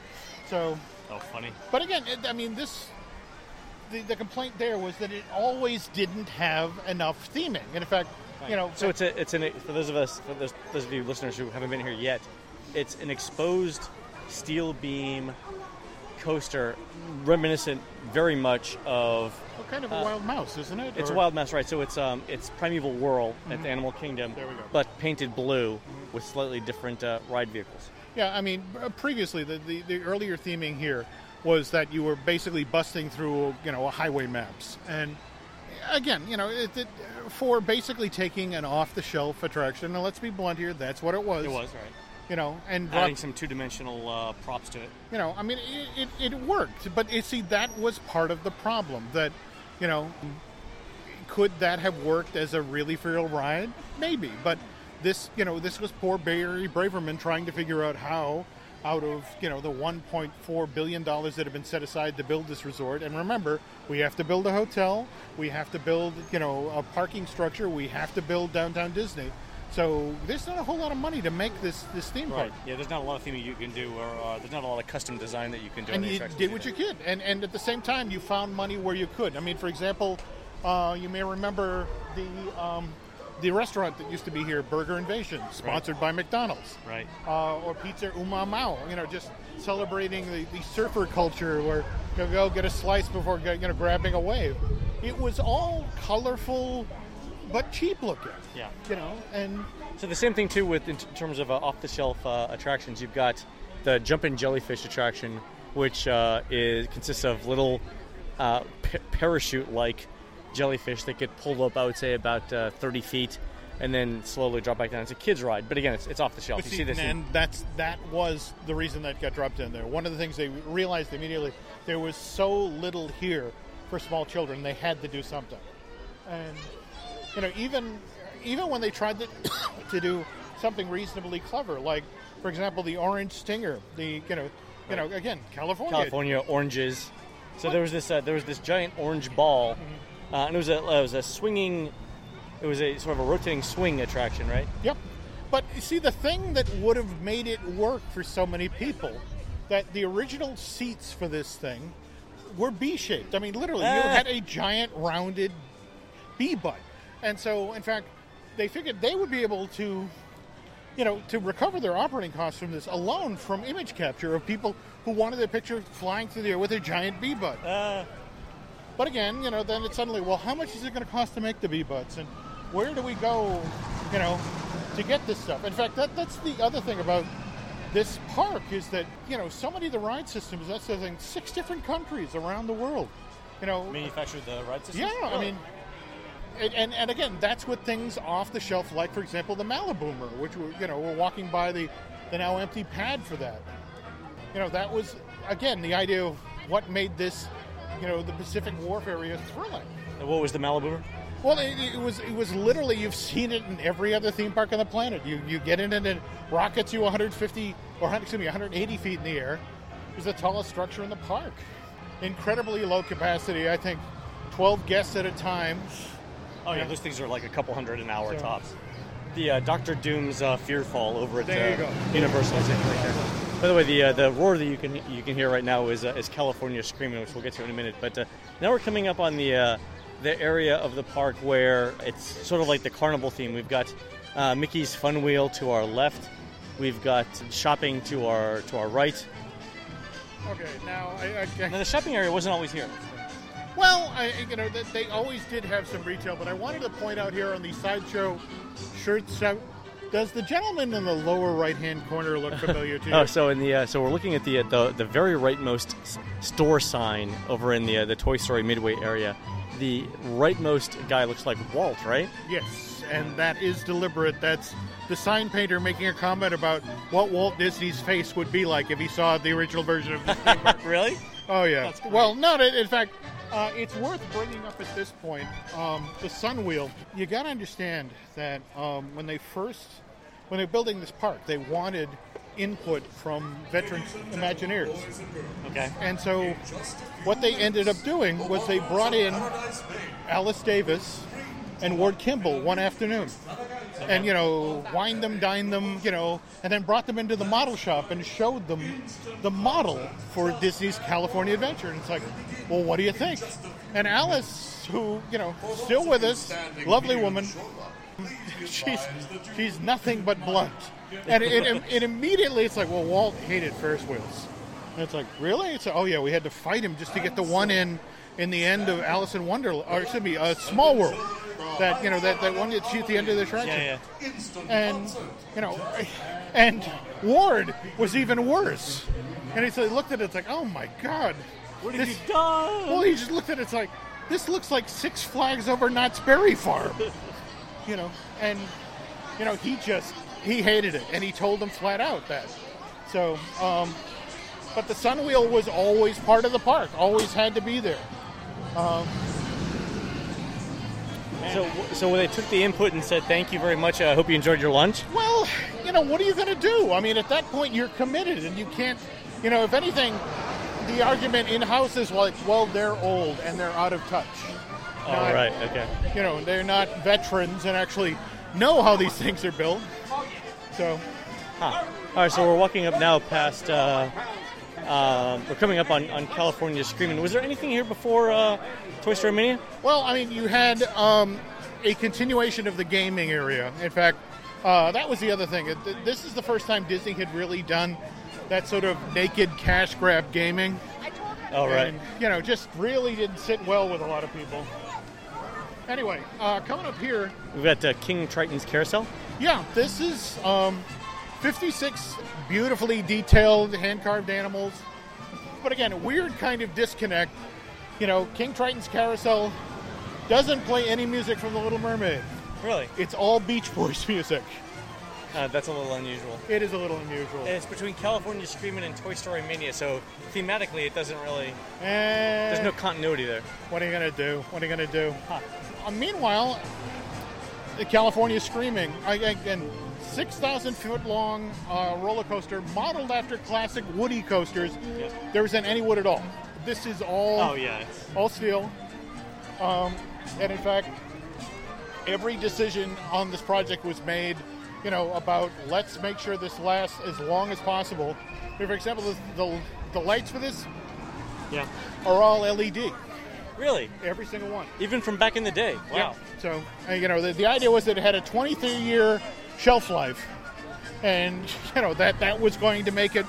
So, oh, funny. but again, it, I mean, this the, the complaint there was that it always didn't have enough theming. And in fact, you know, So it's a, it's an for those of us for those, those of you listeners who haven't been here yet, it's an exposed steel beam coaster, reminiscent very much of well, kind of a uh, wild mouse, isn't it? It's a wild mouse, right? So it's um, it's Primeval Whirl at the Animal Kingdom, Mm-hmm. There we go. but painted blue with slightly different uh, ride vehicles. Yeah, I mean, uh, previously the, the the earlier theming here was that you were basically busting through, you know, highway maps, and again, you know, it, it, for basically taking an off-the-shelf attraction. And let's be blunt here, that's what it was. it was. right? You know, and brought- Adding some two-dimensional uh, props to it. you know, I mean, it, it, it worked, but you see, that was part of the problem. That, you know, could that have worked as a really real ride? Maybe, but this, you know, this was poor Barry Braverman trying to figure out how, out of you know the 1.4 billion dollars that have been set aside to build this resort. And remember, we have to build a hotel, we have to build, you know, a parking structure, we have to build downtown Disney. So there's not a whole lot of money to make this this theme park. Yeah. There's not a lot of theming you can do, or uh, there's not a lot of custom design that you can do. and you did what you could, and and at the same time, you found money where you could. I mean, for example, uh, you may remember the um, the restaurant that used to be here, Burger Invasion, sponsored by McDonald's, Right. uh, or Pizza Oom Mow Mow. You know, just celebrating the, the surfer culture, where you go get a slice before you know grabbing a wave. It was all colorful, but cheap looking. Yeah. You know, and So the same thing too with in terms of uh, off-the-shelf uh, attractions. You've got the jumping jellyfish attraction, which uh, is consists of little uh, pa- parachute-like jellyfish that get pulled up. I would say about uh, 30 feet, and then slowly drop back down. It's a kids' ride, but again, it's, it's off the shelf. But You see, see this. in- and that's that was the reason that got dropped in there. One of the things they realized immediately there was so little here for small children, they had to do something. And you know, even even when they tried to, [COUGHS] to do something reasonably clever, like for example, the orange stinger, the you know, you know, again, California. California oranges. So there was this uh, there was this giant orange ball, Mm-hmm. uh, and it was a it was a swinging, it was a sort of a rotating swing attraction, right? Yep. But you see, the thing that would have made it work for so many people, that the original seats for this thing were B-shaped. I mean, literally, you Ah. had a giant rounded B butt, and so in fact, they figured they would be able to, you know, to recover their operating costs from this alone from image capture of people who wanted their picture flying through the air with a giant B butt. Uh, But again, you know, then it's suddenly, well, how much is it going to cost to make the B butts, and where do we go, you know, to get this stuff? In fact, that that's the other thing about this park is that you know so many of the ride systems. That's the thing. Six different countries around the world. You know, manufactured the ride system. yeah, I mean, and, and and again, that's what things off the shelf, like for example, the Maliboomer, which we're you know we're walking by the the now empty pad for that. You know, that was again the idea of what made this, you know, the Pacific Wharf area thrilling. And what was the Malibu? Well, it, it was it was literally you've seen it in every other theme park on the planet. You you get in and it rockets you 150 or excuse me 180 feet in the air. It's the tallest structure in the park. Incredibly low capacity. I think 12 guests at a time. Oh yeah, those things are like a couple hundred an hour So- tops. The uh, Doctor Doom's uh, Fearfall over at uh. Universal is right there. By the way, the uh, the roar that you can you can hear right now is uh, is California screaming, which we'll get to in a minute. But uh, now we're coming up on the uh, the area of the park where it's sort of like the carnival theme. We've got uh, Mickey's Fun Wheel to our left. We've got shopping to our to our right. Okay, now I, I, Now the shopping area wasn't always here. Well, I, you know, they, they always did have some retail, but I wanted to point out here on the sideshow shirts. So, does the gentleman in the lower right-hand corner look [LAUGHS] familiar to you? Oh, so in the uh, so we're looking at the uh, the, the very rightmost store sign over in the uh, the Toy Story Midway area. The rightmost guy looks like Walt, right? Yes, and that is deliberate. That's the sign painter making a comment about what Walt Disney's face would be like if he saw the original version of Disney. [LAUGHS] really? oh yeah. Well, no, in in fact, uh, it's worth bringing up at this point um, the Sun Wheel. You got to understand that um, when they first, when they're building this park, they wanted input from veteran Imagineers. Okay. And so, what they ended up doing was they brought in Alice Davis and Ward Kimball one afternoon. And, you know, wine them, dine them, you know, and then brought them into the model shop and showed them the model for Disney's California Adventure. And it's like, well, what do you think? And Alice, who, you know, still with us, lovely woman, [LAUGHS] she's, she's nothing but blunt. And it, it, it immediately, it's like, well, Walt hated Ferris wheels. And it's like, really? It's like, oh yeah, we had to fight him just to get the one in in the end of Alice in Wonderland, or excuse me, uh, Small World. That you know, that, that one that's at the end of the attraction. Yeah, yeah. And you know, and Ward was even worse. And he said, looked at it, it's like, oh my god, What this, have you done? well, he just looked at it, it's like, this looks like Six Flags over Knott's Berry Farm. [LAUGHS] you know, and you know, he just he hated it, and he told them flat out that. So, um, but the Sun Wheel was always part of the park, always had to be there. So, so when they took the input and said, "Thank you very much. I hope you enjoyed your lunch." Well, you know, what are you going to do? I mean, at that point, you're committed, and you can't, you know, if anything, the argument in house is like, well, they're old and they're out of touch. All Not- right. Okay. You know, they're not veterans and actually know how these things are built. So, Huh. All right. So we're walking up now past. Uh, um, we're coming up on, on California Screaming. Was there anything here before uh, Toy Story Mania? well, I mean, you had um, a continuation of the gaming area. In fact, uh, that was the other thing. This is the first time Disney had really done that sort of naked cash grab gaming. Oh, right. And, you know, just really didn't sit well with a lot of people. Anyway, uh, coming up here, We've got uh, King Triton's Carousel. yeah, this is um, 56 beautifully detailed hand carved animals. But again, a weird kind of disconnect. You know, King Triton's Carousel doesn't play any music from The Little Mermaid. Really? It's all Beach Boys [LAUGHS] music. Uh, that's a little unusual. It is a little unusual. It's between California Screaming and Toy Story Mania, so thematically it doesn't really. There's no eh. continuity there. What are you gonna do? What are you gonna do? Huh. Uh, meanwhile, the California Screaming I, I, and 6,000 foot long uh, roller coaster modeled after classic Woody coasters. Yep. There isn't any wood at all. This is all oh, yeah. all steel. Um, and in fact, every decision on this project was made, you know, about let's make sure this lasts as long as possible. For example, the, the, the lights for this yeah. are all LED. Really? Every single one. Even from back in the day. Wow. Yeah. So, uh, you know, the, the idea was that it had a 23 year shelf life. And, you know, that, that was going to make it,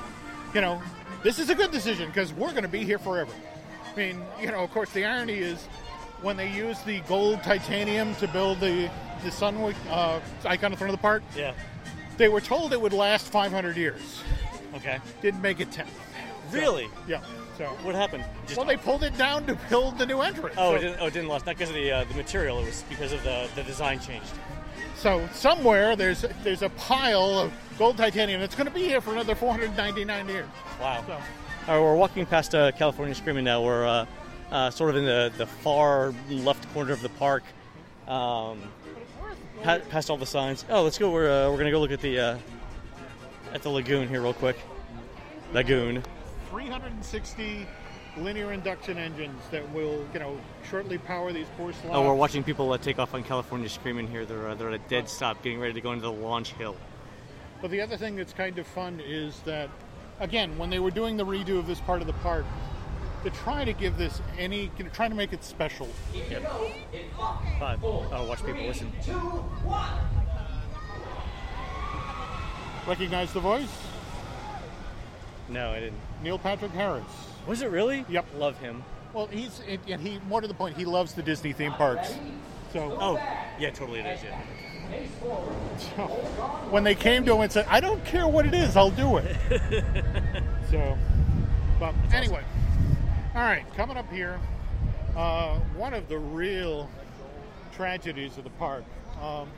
you know, this is a good decision because we're going to be here forever. I mean, you know, of course, the irony is when they used the gold titanium to build the, the Sunwick uh, icon in front of the park, Yeah. they were told it would last 500 years. Okay. Didn't make it 10. Really? Yeah. So, What happened? Just, well, they pulled it down to build the new entrance. oh, So- it didn't, oh, it didn't last. Not because of the uh, the material. It was because of the the design changed. So somewhere there's there's a pile of gold titanium that's going to be here for another 499 years. Wow. So All right, we're walking past uh, California Screaming now. We're uh, uh, sort of in the, the far left corner of the park, um, pa- past all the signs. Oh, let's go. We're, uh, we're gonna go look at the uh, at the lagoon here real quick. Lagoon. 360 linear induction engines that will you know shortly power these poor slots. Oh, we're watching people uh, take off on California Screaming here. They're uh, they're at a dead stop, getting ready to go into the launch hill. But the other thing that's kind of fun is that again when they were doing the redo of this part of the park. To try to give this any, you know, trying to make it special. Yep. Five. Oh, watch people listen. Recognize the voice? No, I didn't. Neil Patrick Harris. Was it really? Yep. Love him. Well, he's and he more to the point. He loves the Disney theme parks. So Oh, yeah, totally it is. Yeah. so, when they came to him and said, "I don't care what it is, I'll do it." [LAUGHS] so, but anyway, all right, coming up here, uh, one of the real tragedies of the park. Um,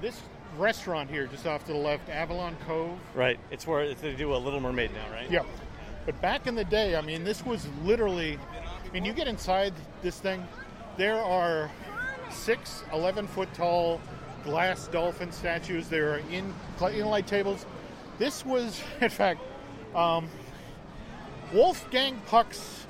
this restaurant here, just off to the left, Avalon Cove. Right. It's where they do a Little Mermaid now, right? Yeah. But back in the day, I mean, this was literally, I mean, you get inside this thing, there are six 11 foot tall glass dolphin statues. There are in, inlight tables. This was, [LAUGHS] in fact, um, Wolfgang Puck's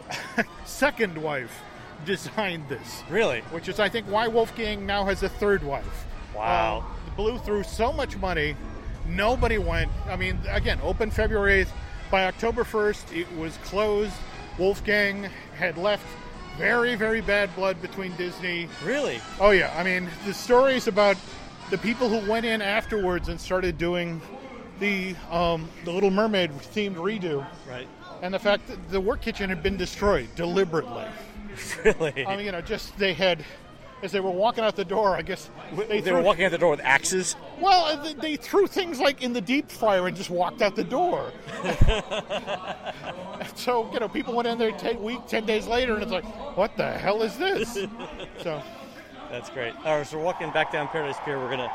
[LAUGHS] second wife designed this, Really? which is, I think, why Wolfgang now has a third wife. Wow. Um, blew through so much money, nobody went. I mean, again, open February 8th. By October 1st, it was closed. Wolfgang had left very, very bad blood between Disney. Really? Oh, yeah. I mean, the stories about the people who went in afterwards and started doing the, um, the Little Mermaid themed redo, Right. and the fact that the work kitchen had been destroyed deliberately. [LAUGHS] Really? I mean, you know, just they had, as they were walking out the door, I guess they, they, were walking out the door with axes. Well, uh, they, they threw things like in the deep fryer and just walked out the door. [LAUGHS] so you know, people went in there ten week, ten days later, and it's like, what the hell is this? [LAUGHS] so That's great. All right, so we're walking back down Paradise Pier. We're gonna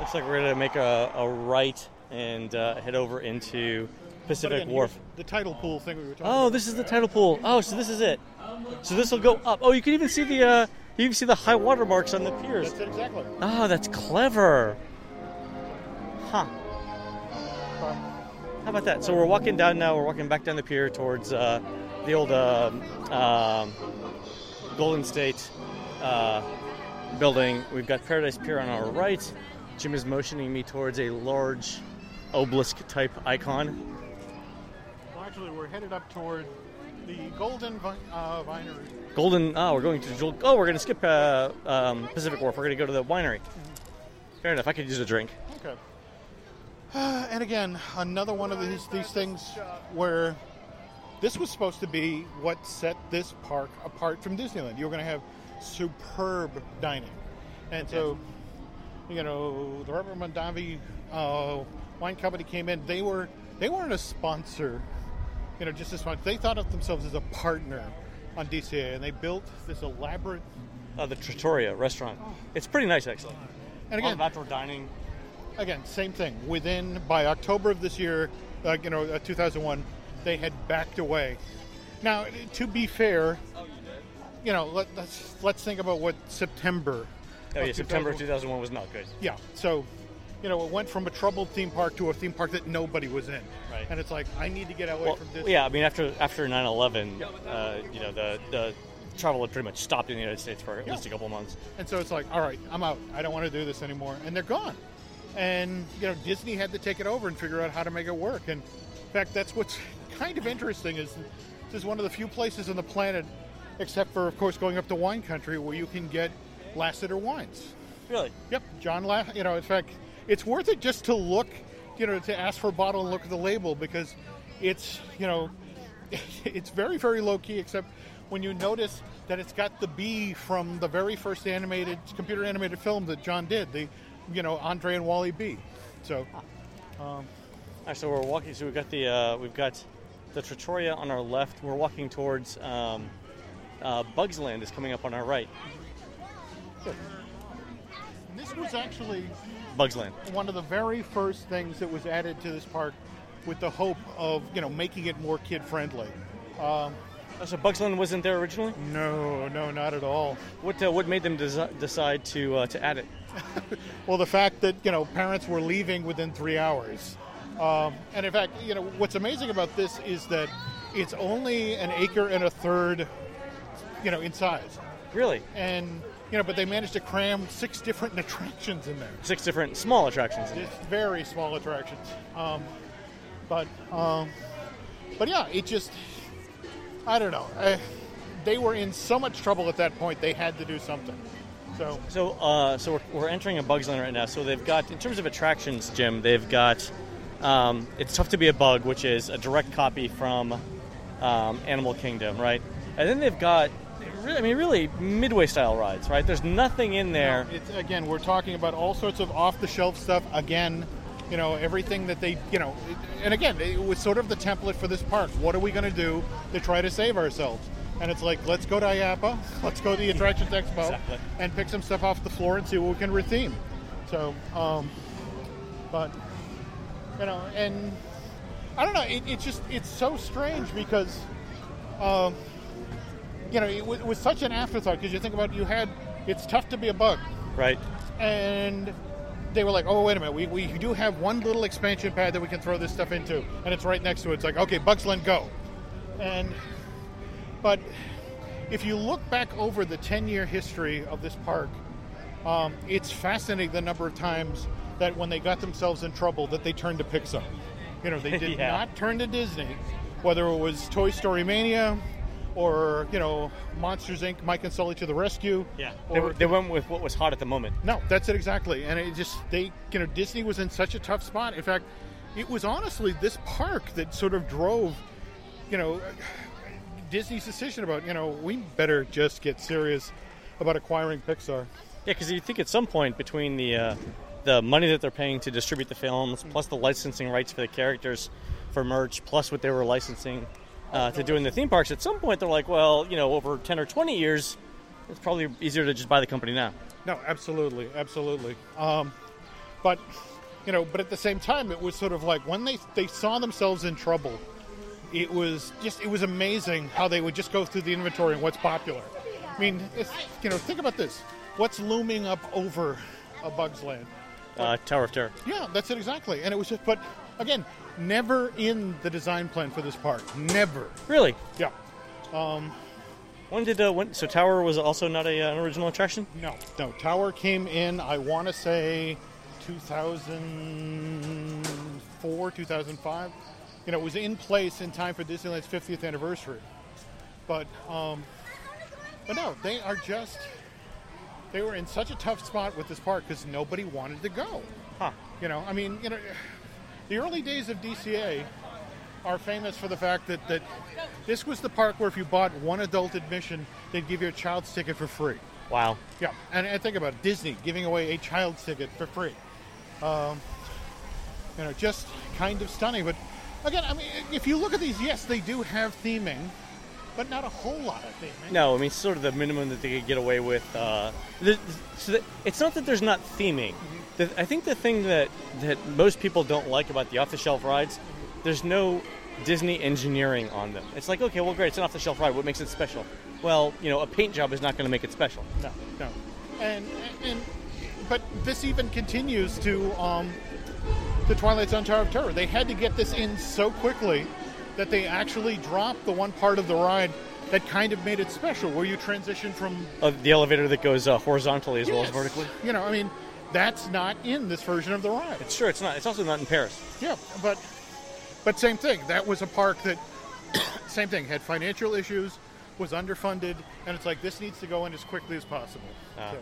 Looks like we're gonna make a, a right and uh, head over into Pacific again, Wharf. the tidal pool thing we were talking Oh, about. this is the tidal pool. Oh, so this is it. So this will go up. Oh, you can even see the uh, you can see the high water marks on the piers. That's it exactly. Oh, that's clever. Huh. How about that? So we're walking down now. We're walking back down the pier towards uh, the old um, Golden State uh, building. We've got Paradise Pier on our right. Jim is motioning me towards a large obelisk type icon. Well, actually, we're headed up toward the Golden uh, Vinery. Golden. Oh, we're going to. Jewel- Oh, we're going to skip uh, um, Pacific Wharf. We're going to go to the winery. Fair enough. I could use a drink. Okay. Uh, [SIGHS] and again, another one of these these things where this was supposed to be what set this park apart from Disneyland. You were going to have superb dining, and so you know the Robert Mondavi uh, Wine Company came in. They were they weren't a sponsor, you know, just a sponsor. They thought of themselves as a partner on DCA, and they built this elaborate. Uh, the Trattoria restaurant. It's pretty nice, actually. And again, outdoor dining. again, same thing. Within by October of this year, uh, you know, uh, 2001, they had backed away. Now, to be fair, oh, you you know, let, let's let's think about what September. Oh yeah, September 2001 2001 was not good. Yeah, so you know, it went from a troubled theme park to a theme park that nobody was in, Right. and it's like I need to get away Well, from this. yeah, I mean after after 9/11, uh, you know the the travel had pretty much stopped in the United States for at Yeah. least a couple months. And so it's like, all right, I'm out. I don't want to do this anymore. And they're gone. And, you know, Disney had to take it over and figure out how to make it work. And in fact, that's what's [LAUGHS] kind of interesting is this is one of the few places on the planet, except for, of course, going up to wine country where you can get Lasseter wines. Really? Yep, John La you know, in fact, it's worth it just to look, you know, to ask for a bottle and look at the label because it's, you know, [LAUGHS] it's very, very low key, except when you notice that it's got the B from the very first animated, computer animated film that John did, the, you know, Andre and Wally B. So, All right, so we're walking. So we've got the uh, we've got the Trattoria on our left. We're walking towards um, uh, Bugs Land is coming up on our right. this was actually Bugs Land. one of the very first things that was added to this park with the hope of, you know, making it more kid friendly. Um, Oh, so Bugs Land wasn't there originally. no, no, not at all. What uh, what made them desi- decide to uh, to add it? [LAUGHS] Well, the fact that you know parents were leaving within three hours, um, and in fact, you know what's amazing about this is that it's only an acre and a third, you know, in size, Really, and you know, but they managed to cram six different attractions in there. six different small attractions. It's very small attractions, um, but um, but yeah, it just I don't know. I, they were in so much trouble at that point; they had to do something. So So, uh, so we're, we're entering a Bugs Land right now. So they've got, in terms of attractions, Jim, they've got. Um, it's tough to be a bug, which is a direct copy from um, Animal Kingdom, right? And then they've got, I mean, really midway style rides, right? There's nothing in there. It's again, we're talking about all sorts of off-the-shelf stuff. Again, you know, everything that they, you know, and again, it was sort of the template for this park. What are we going to do to try to save ourselves? And it's like, let's go to IAAPA, let's go to the Attractions Expo, Exactly. and pick some stuff off the floor and see what we can retheme. So, um, but you know, and I don't know. It, it's just it's so strange because, um, you know, it, wa- it was such an afterthought because you think about you had. It's tough to be a bug Right. and they were like, "Oh, wait a minute, we, we do have one little expansion pad that we can throw this stuff into, and it's right next to it." It's like, "Okay, Bugs Land, go!" And but if you look back over the ten-year history of this park, um, it's fascinating the number of times that when they got themselves in trouble, that they turned to Pixar. You know, they [LAUGHS] did Yeah. not turn to Disney, whether it was Toy Story Mania. Or you know, Monsters Inc. Mike and Sully to the rescue. Yeah. They, Or, they went with what was hot at the moment. no, that's it exactly. And it just they you know Disney was in such a tough spot. In fact, it was honestly this park that sort of drove, you know, Disney's decision about you know we better just get serious about acquiring Pixar. Yeah, because you think at some point between the uh, the money that they're paying to distribute the films, plus the licensing rights for the characters for merch, plus what they were licensing uh, to doing the theme parks, at some point they're like, well, you know, over ten or twenty years, it's probably easier to just buy the company now. No, absolutely, absolutely. Um, But you know, but at the same time, it was sort of like when they they saw themselves in trouble, it was just it was amazing how they would just go through the inventory and what's popular. I mean, it's, you know, think about this: what's looming up over a Bug's Land? Uh, Tower of Terror. Yeah, that's it exactly. And it was just, but again, never in the design plan for this park. Never. Really? Yeah. Um, When did uh, when? So Tower was also not a, uh, an original attraction. No, no. Tower came in. I want to say 2004, 2005. You know, it was in place in time for Disneyland's 50th anniversary. But, um, but no, they are just. They were in such a tough spot with this park because nobody wanted to go. Huh. You know, I mean, you know, the early days of DCA are famous for the fact that, that this was the park where if you bought one adult admission, they'd give you a child's ticket for free. Wow. Yeah, and, and think about it, Disney giving away a child's ticket for free. Um, you know, just kind of stunning. But again, I mean, if you look at these, yes, they do have theming, but not a whole lot of theming. No, I mean sort of the minimum that they could get away with. Uh, the, so that, it's not that there's not theming. The, I think the thing that that most people don't like about the off-the-shelf rides, there's no Disney engineering on them. It's like, okay, well, great, it's an off-the-shelf ride. What makes it special? Well, you know, a paint job is not going to make it special. No, no. And and but this even continues to um, the Twilight Zone Tower of Terror. They had to get this in so quickly that they actually dropped the one part of the ride that kind of made it special, where you transition from Uh, the elevator that goes uh, horizontally as well as vertically. You know, I mean, that's not in this version of the ride. It's sure it's not. It's also not in Paris. Yeah, but but same thing. That was a park that [COUGHS] same thing had financial issues, was underfunded, and it's like this needs to go in as quickly as possible. Ah. So,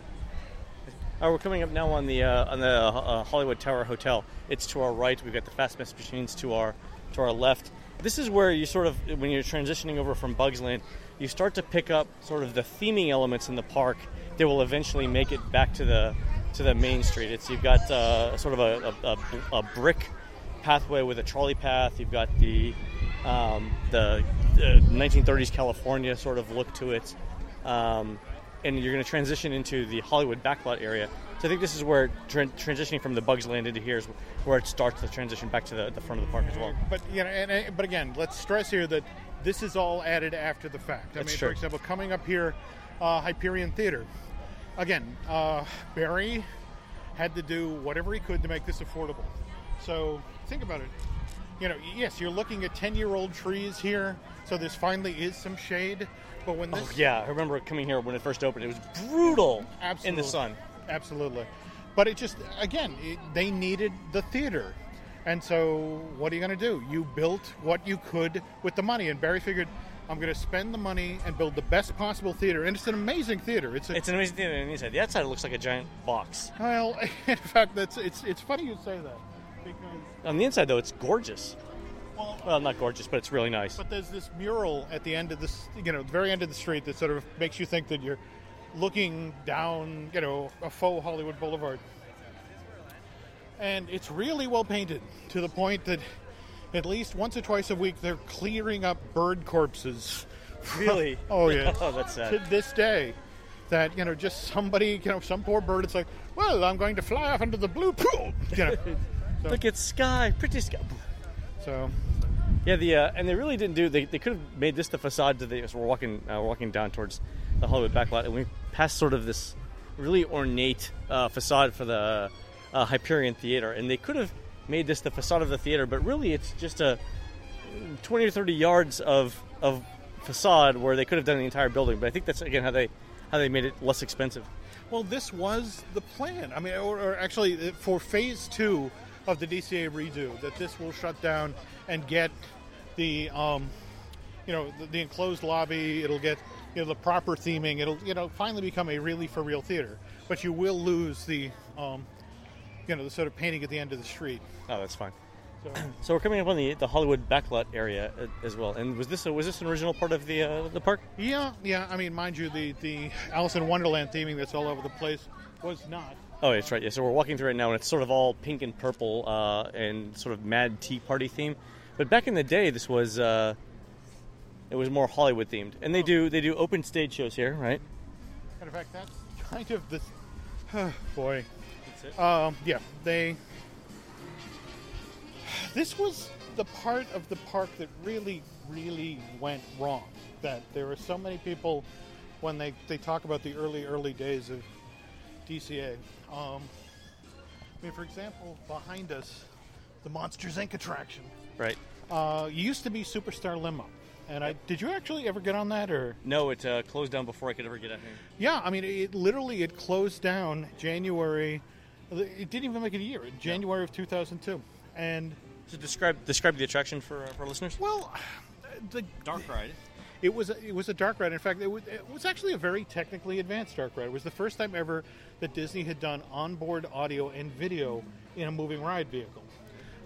Uh, we're coming up now on the uh, on the uh, Hollywood Tower Hotel. It's to our right. We've got the fast message machines to our to our left. This is where you sort of when you're transitioning over from Bugs Land, you start to pick up sort of the theming elements in the park that will eventually make it back to the to the main street. It's you've got uh, sort of a, a, a, brick pathway with a trolley path. You've got the um, the, the 1930s California sort of look to it, um, and you're going to transition into the Hollywood backlot area. So I think this is where tran transitioning from the Bugs Land into here is where it starts the transition back to the, the front of the park as well. but you know, and, and- but again, let's stress here that this is all added after the fact. I That's mean, true. for example, coming up here, uh, Hyperion Theater. Again, uh, Barry had to do whatever he could to make this affordable. So think about it. You know, yes, you're looking at ten-year-old trees here, so this finally is some shade. But when this, Oh yeah, I remember coming here when it first opened. It was brutal in the sun. Absolutely. But it just, again, it, they needed the theater. And so, what are you going to do? You built what you could with the money. And Barry figured, I'm going to spend the money and build the best possible theater. And it's an amazing theater. It's, a, It's an amazing thing on the inside. The outside looks like a giant box. well, [LAUGHS] in fact, that's it's it's funny you say that because On the inside, though, it's gorgeous. well, Well, not gorgeous, but it's really nice. But there's this mural at the end of this, you know, the very end of the street that sort of makes you think that you're looking down, you know, a faux Hollywood Boulevard. And it's really well painted to the point that at least once or twice a week they're clearing up bird corpses. [LAUGHS] Really? oh [LAUGHS] yeah. Oh, that's sad. To this day, that you know, just somebody, you know, some poor bird. It's like, well, I'm going to fly off into the blue pool. [LAUGHS] You know. so, Look at sky, pretty sky. so Yeah, the uh, and they really didn't do. They, they could have made this the facade to the. So we're walking uh, walking down towards the Hollywood backlot, and we passed sort of this really ornate uh, facade for the uh, Hyperion Theater, and they could have made this the facade of the theater, but really it's just a twenty or thirty yards of of facade where they could have done the entire building. But I think that's again how they how they made it less expensive. Well, this was the plan. I mean, or, or actually, uh, for phase two of the DCA redo, that this will shut down and get the, um, you know, the, the enclosed lobby. It'll get, you know, the proper theming. It'll, you know, finally become a really for real theater. But you will lose the, um, you know, the sort of painting at the end of the street. Oh, that's fine. So, [CLEARS THROAT] So we're coming up on the the Hollywood backlot area uh, as well. And was this a, was this an original part of the uh, the park? yeah, yeah. I mean, mind you, the the Alice in Wonderland theming that's all over the place was not. Oh, that's right. Yeah, so we're walking through it now, and it's sort of all pink and purple uh, and sort of Mad Tea Party theme. But back in the day, this was uh, it was more Hollywood themed, and they do they do open stage shows here, right? Matter of fact, that's kind of the. [SIGHS] boy, It's it. Um, yeah, they. This was the part of the park that really, really went wrong. That there were so many people when they, they talk about the early, early days of DCA. Um, I mean, for example, behind us, the Monsters Inc. attraction right. uh, used to be Superstar Limo. And I did you actually ever get on that or? No, it uh, closed down before I could ever get on here. Yeah, I mean, it literally it closed down January. It didn't even make it a year. January of 2002, and So describe describe the attraction for uh, for listeners. well, the Dark ride. it was a, it was a dark ride. In fact, it was, it was actually a very technically advanced dark ride. It was the first time ever that Disney had done onboard audio and video in a moving ride vehicle.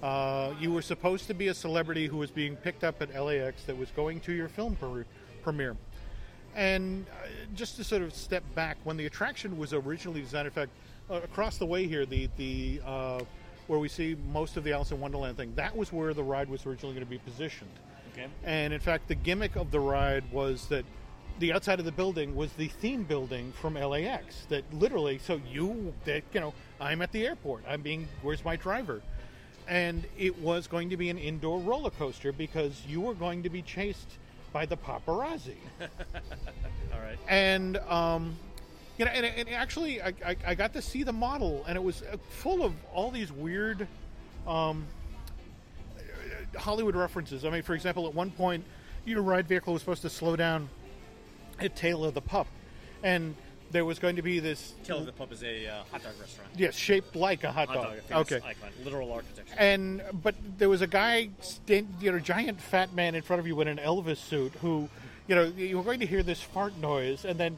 Uh, you were supposed to be a celebrity who was being picked up at LAX that was going to your film pre- premiere. And uh, just to sort of step back, when the attraction was originally designed, in fact, uh, across the way here, the the uh, where we see most of the Alice in Wonderland thing, that was where the ride was originally going to be positioned. Okay. And in fact, the gimmick of the ride was that the outside of the building was the theme building from LAX. That literally, so you, that you know, I'm at the airport. I'm being, where's my driver? And it was going to be an indoor roller coaster because you were going to be chased by the paparazzi. [LAUGHS] All right. and um, you know, and, and actually, I, I, I got to see the model, and it was uh, full of all these weird um, Hollywood references. I mean, for example, at one point, your ride vehicle was supposed to slow down at Tail of the Pup, and there was going to be this Tail of the Pup is a uh, hot dog restaurant. yes, shaped like a hot, Hot dog. dog, okay, icon, literal architecture. and but there was a guy, stand, you know, giant fat man in front of you in an Elvis suit who, you know, you were going to hear this fart noise, and then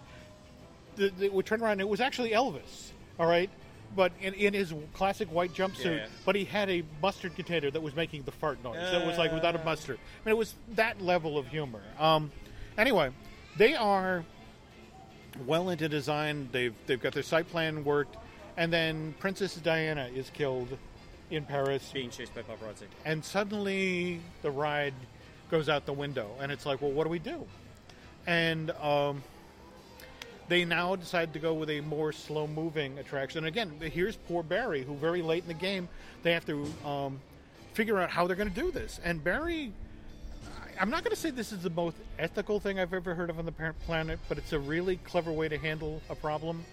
the, would turn around. It was actually Elvis. All right. But in, in his classic white jumpsuit, Yeah, but he had a mustard container that was making the fart noise. That was like without a Uh. mustard. I mean, it was that level of humor. Um, anyway, they are well into design. They've they've got their site plan worked, and then Princess Diana is killed in Paris Being chased by paparazzi. and suddenly the ride goes out the window and it's like well what do we do and um, they now decide to go with a more slow moving attraction. And again here's poor barry who very late in the game they have to um, figure out how they're going to do this. And barry i'm not going to say this is the most ethical thing i've ever heard of on the planet but it's a really clever way to handle a problem.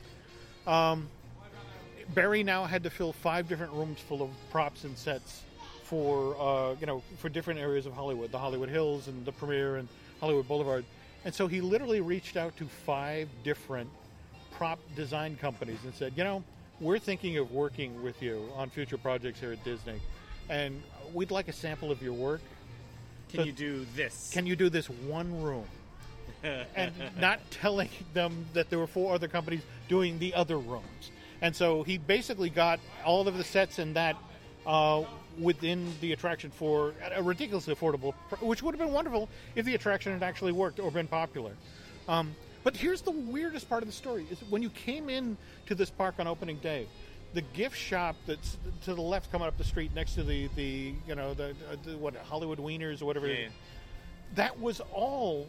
Barry now had to fill five different rooms full of props and sets for uh, you know for different areas of Hollywood, the Hollywood Hills and the Premiere and Hollywood Boulevard. And so he literally reached out to five different prop design companies and said, you know, we're thinking of working with you on future projects here at Disney, and we'd like a sample of your work. Can So- you do this? Can you do this one room? [LAUGHS] and not telling them that there were four other companies doing the other rooms. And so he basically got all of the sets in that uh, within the attraction for a ridiculously affordable, which would have been wonderful if the attraction had actually worked or been popular. Um, but here's the weirdest part of the story: is when you came in to this park on opening day, the gift shop that's to the left, coming up the street next to the the you know the, uh, the what Hollywood Wieners or whatever. Yeah. that was all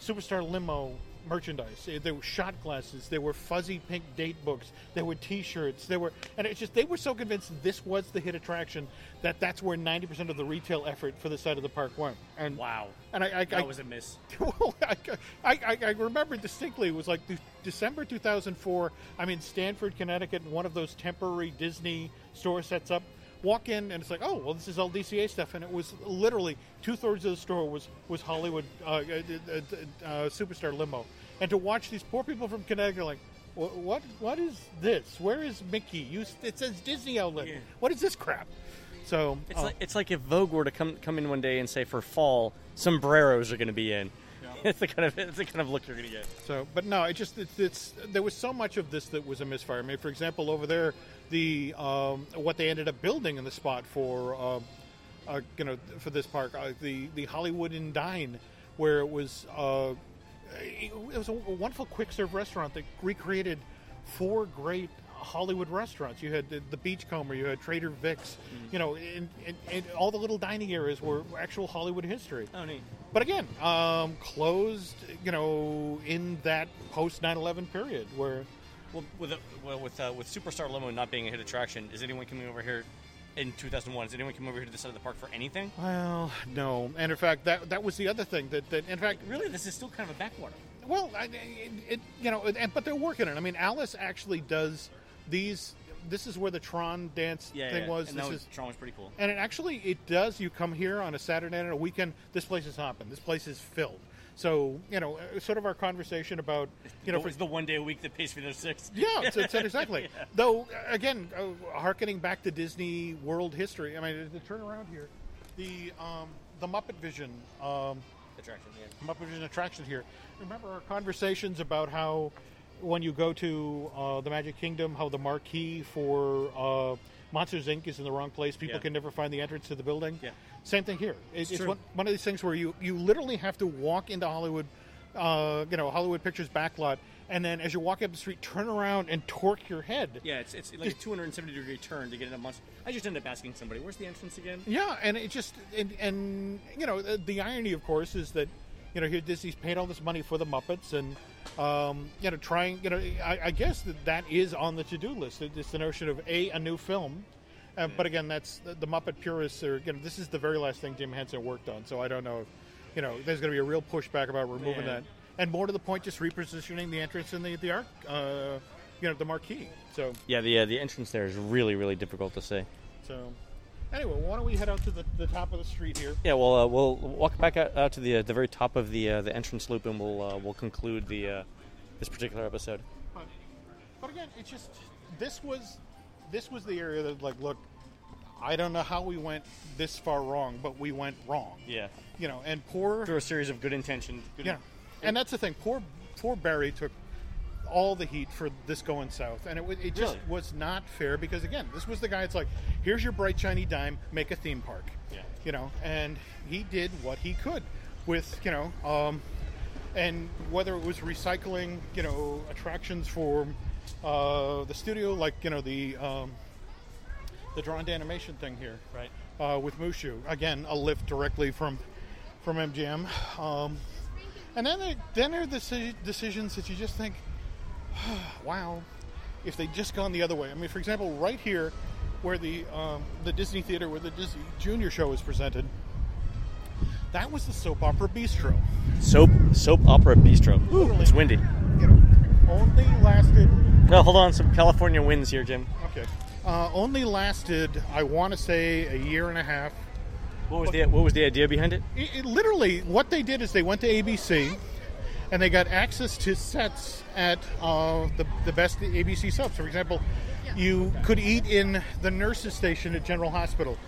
Superstar Limo merchandise. There were shot glasses. There were fuzzy pink date books. There were T-shirts. There were, and it's just they were so convinced this was the hit attraction that that's where ninety percent of the retail effort for the side of the park went. And Wow. and I, I, I That was a miss. [LAUGHS] well, I, I, I, I remember distinctly. It was like December 2004. I'm in Stamford, Connecticut, and one of those temporary Disney store sets up. Walk in, and it's like, oh, well, this is all DCA stuff, and it was literally two thirds of the store was was Hollywood uh, uh, uh, uh, superstar limo, and to watch these poor people from Connecticut like. What what is this? Where is Mickey? You, it says Disney Outlet. Yeah. What is this crap? So It's uh, like it's like if Vogue were to come come in one day and say for fall sombreros are going to be in. [LAUGHS] It's the kind of it's the kind of look you're going to get. So, but no, it just it's, it's there was so much of this that was a misfire. I mean, for example, over there, the um, what they ended up building in the spot for um, uh, you know for this park, uh, the the Hollywood and Dine, where it was uh, it, was a wonderful quick serve restaurant that recreated four great Hollywood restaurants. You had the, the Beachcomber, you had Trader Vic's, you know, and, and, and all the little dining areas were actual Hollywood history. Oh, neat. But again, um, closed, you know, in that post 9 11 period where Well, with a, well, with uh, with Superstar Limo not being a hit attraction, is anyone coming over here in 2001? Is anyone coming over here to this side of the park for anything? Well, no, and in fact, that that was the other thing that, that in fact, Really, this is still kind of a backwater. well, I, it, it you know, and, but they're working it. I mean, Alice actually does these. This is where the Tron dance thing was. And this that was, is Tron was pretty cool. And it actually it does. You come here on a Saturday and a weekend. This place is hopping. This place is filled. So you know, uh, sort of our conversation about you know, it for, was the one day a week that pays for those six. yeah, it's, it's [LAUGHS] exactly. Though uh, again, uh, harkening back to Disney World history. I mean, to turn around here, the um, the Muppet Vision. Um, attraction. Yeah. Muppet Vision attraction here. Remember our conversations about how when you go to uh, the Magic Kingdom, how the marquee for uh, Monsters Inc. is in the wrong place. People Yeah. can never find the entrance to the building. Yeah. Same thing here. It- It's, one, one of these things where you, you literally have to walk into Hollywood, uh, you know, Hollywood Pictures backlot, and then as you're walking up the street, turn around and torque your head. Yeah, it's, it's like a 270 degree turn to get into monster. I just ended up asking somebody, "Where's the entrance again?" Yeah, and it just and, and you know the, the irony, of course, is that you know here Disney's paid all this money for the Muppets, and um, you know trying you know I, I guess that that is on the to do list. It's the notion of a a new film, uh, but again, that's the, the Muppet purists are. Again, this is the very last thing Jim Henson worked on, so I don't know. if You know, there's going to be a real pushback about removing Yeah. that, and more to the point, just repositioning the entrance in the the arc, uh, you know, the marquee. So Yeah, the uh, the entrance there is really really difficult to see. so. Anyway, why don't we head out to the, the top of the street here? Yeah, well, uh, we'll walk back out, out to the uh, the very top of the uh, the entrance loop, and we'll uh, we'll conclude the uh, this particular episode. But, but again, it's just this was this was the area that like look, I don't know how we went this far wrong, but we went wrong. Yeah, You know, and poor through a series of good intentions. Good yeah, and that's the thing. Poor poor Barry took all the heat for this going south, and it it just Really? was not fair because again, this was the guy. It's like here's your bright shiny dime, make a theme park. Yeah. you know, and he did what he could with you know, um, and whether it was recycling, you know, attractions for uh, the studio, like you know the um, the drawn animation thing here, Right. uh, with Mushu. Again, a lift directly from from MGM. Um, and then there, then there are the deci- decisions that you just think, [SIGHS] wow, if they'd just gone the other way. I mean, for example, right here, where the um, the Disney Theater, where the Disney Junior show was presented, that was the soap opera bistro. Soap soap opera bistro. Ooh, it's windy. You know, only lasted Well, hold on, some California winds here, Jim. okay, uh, only lasted I want to say a year and a half. What was the what was the idea behind it? It, it literally, what they did is they went to ABC, and they got access to sets at uh, the the best ABC subs. For example, you could eat in the nurses' station at General Hospital,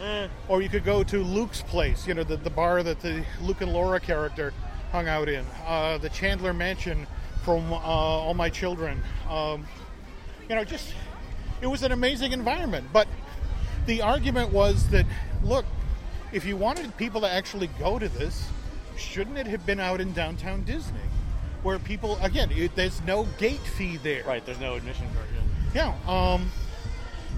or you could go to Luke's place. You know, the, the bar that the Luke and Laura character hung out in, uh, the Chandler Mansion from uh, All My Children. Um, you know, just it was an amazing environment. But the argument was that look, if you wanted people to actually go to this, shouldn't it have been out in downtown Disney, where people again, it, there's no gate fee there. Right, there's no admission charge. Yeah. Um,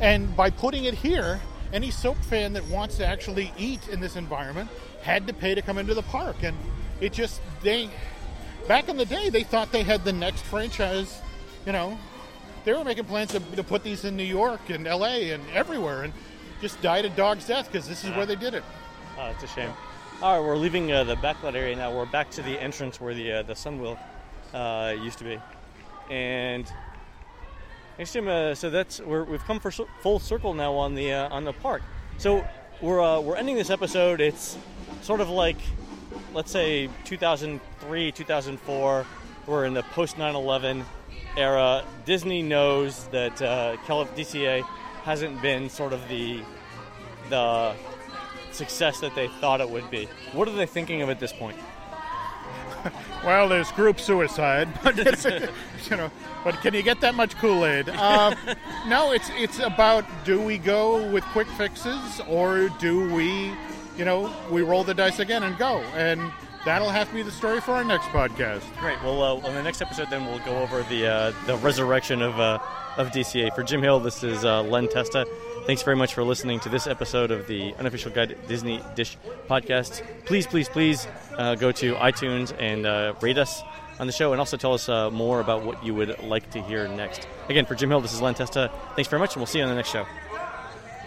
and by putting it here, any soap fan that wants to actually eat in this environment had to pay to come into the park, and it just they back in the day they thought they had the next franchise. You know, they were making plans to, to put these in New York and L.A. and everywhere, and just died a dog's death because this is where they did it. Oh, it's a shame. All right, we're leaving uh, the backlot area now. We're back to the entrance where the uh, the Sunwheel uh, used to be, and Jim. Uh, so that's we're, we've come for full circle now on the uh, on the park. So we're uh, we're ending this episode. It's sort of like let's say 2003, 2004. We're in the post 9/11 era. Disney knows that uh, DCA hasn't been sort of the the success that they thought it would be. What are they thinking of at this point? [LAUGHS] Well, there's group suicide, [LAUGHS] but it's, you know, but can you get that much Kool Aid? Um, [LAUGHS] no, it's it's about do we go with quick fixes or do we, you know, we roll the dice again and go, and that'll have to be the story for our next podcast. Great. Well, uh, on the next episode, then we'll go over the uh, the resurrection of uh, of DCA. For Jim Hill, this is uh, Len Testa. Thanks very much for listening to this episode of the Unofficial Guide Disney Dish podcast. Please, please, please uh, go to iTunes and uh, rate us on the show and also tell us uh, more about what you would like to hear next. Again, for Jim Hill, this is Len Testa. Thanks very much, and we'll see you on the next show.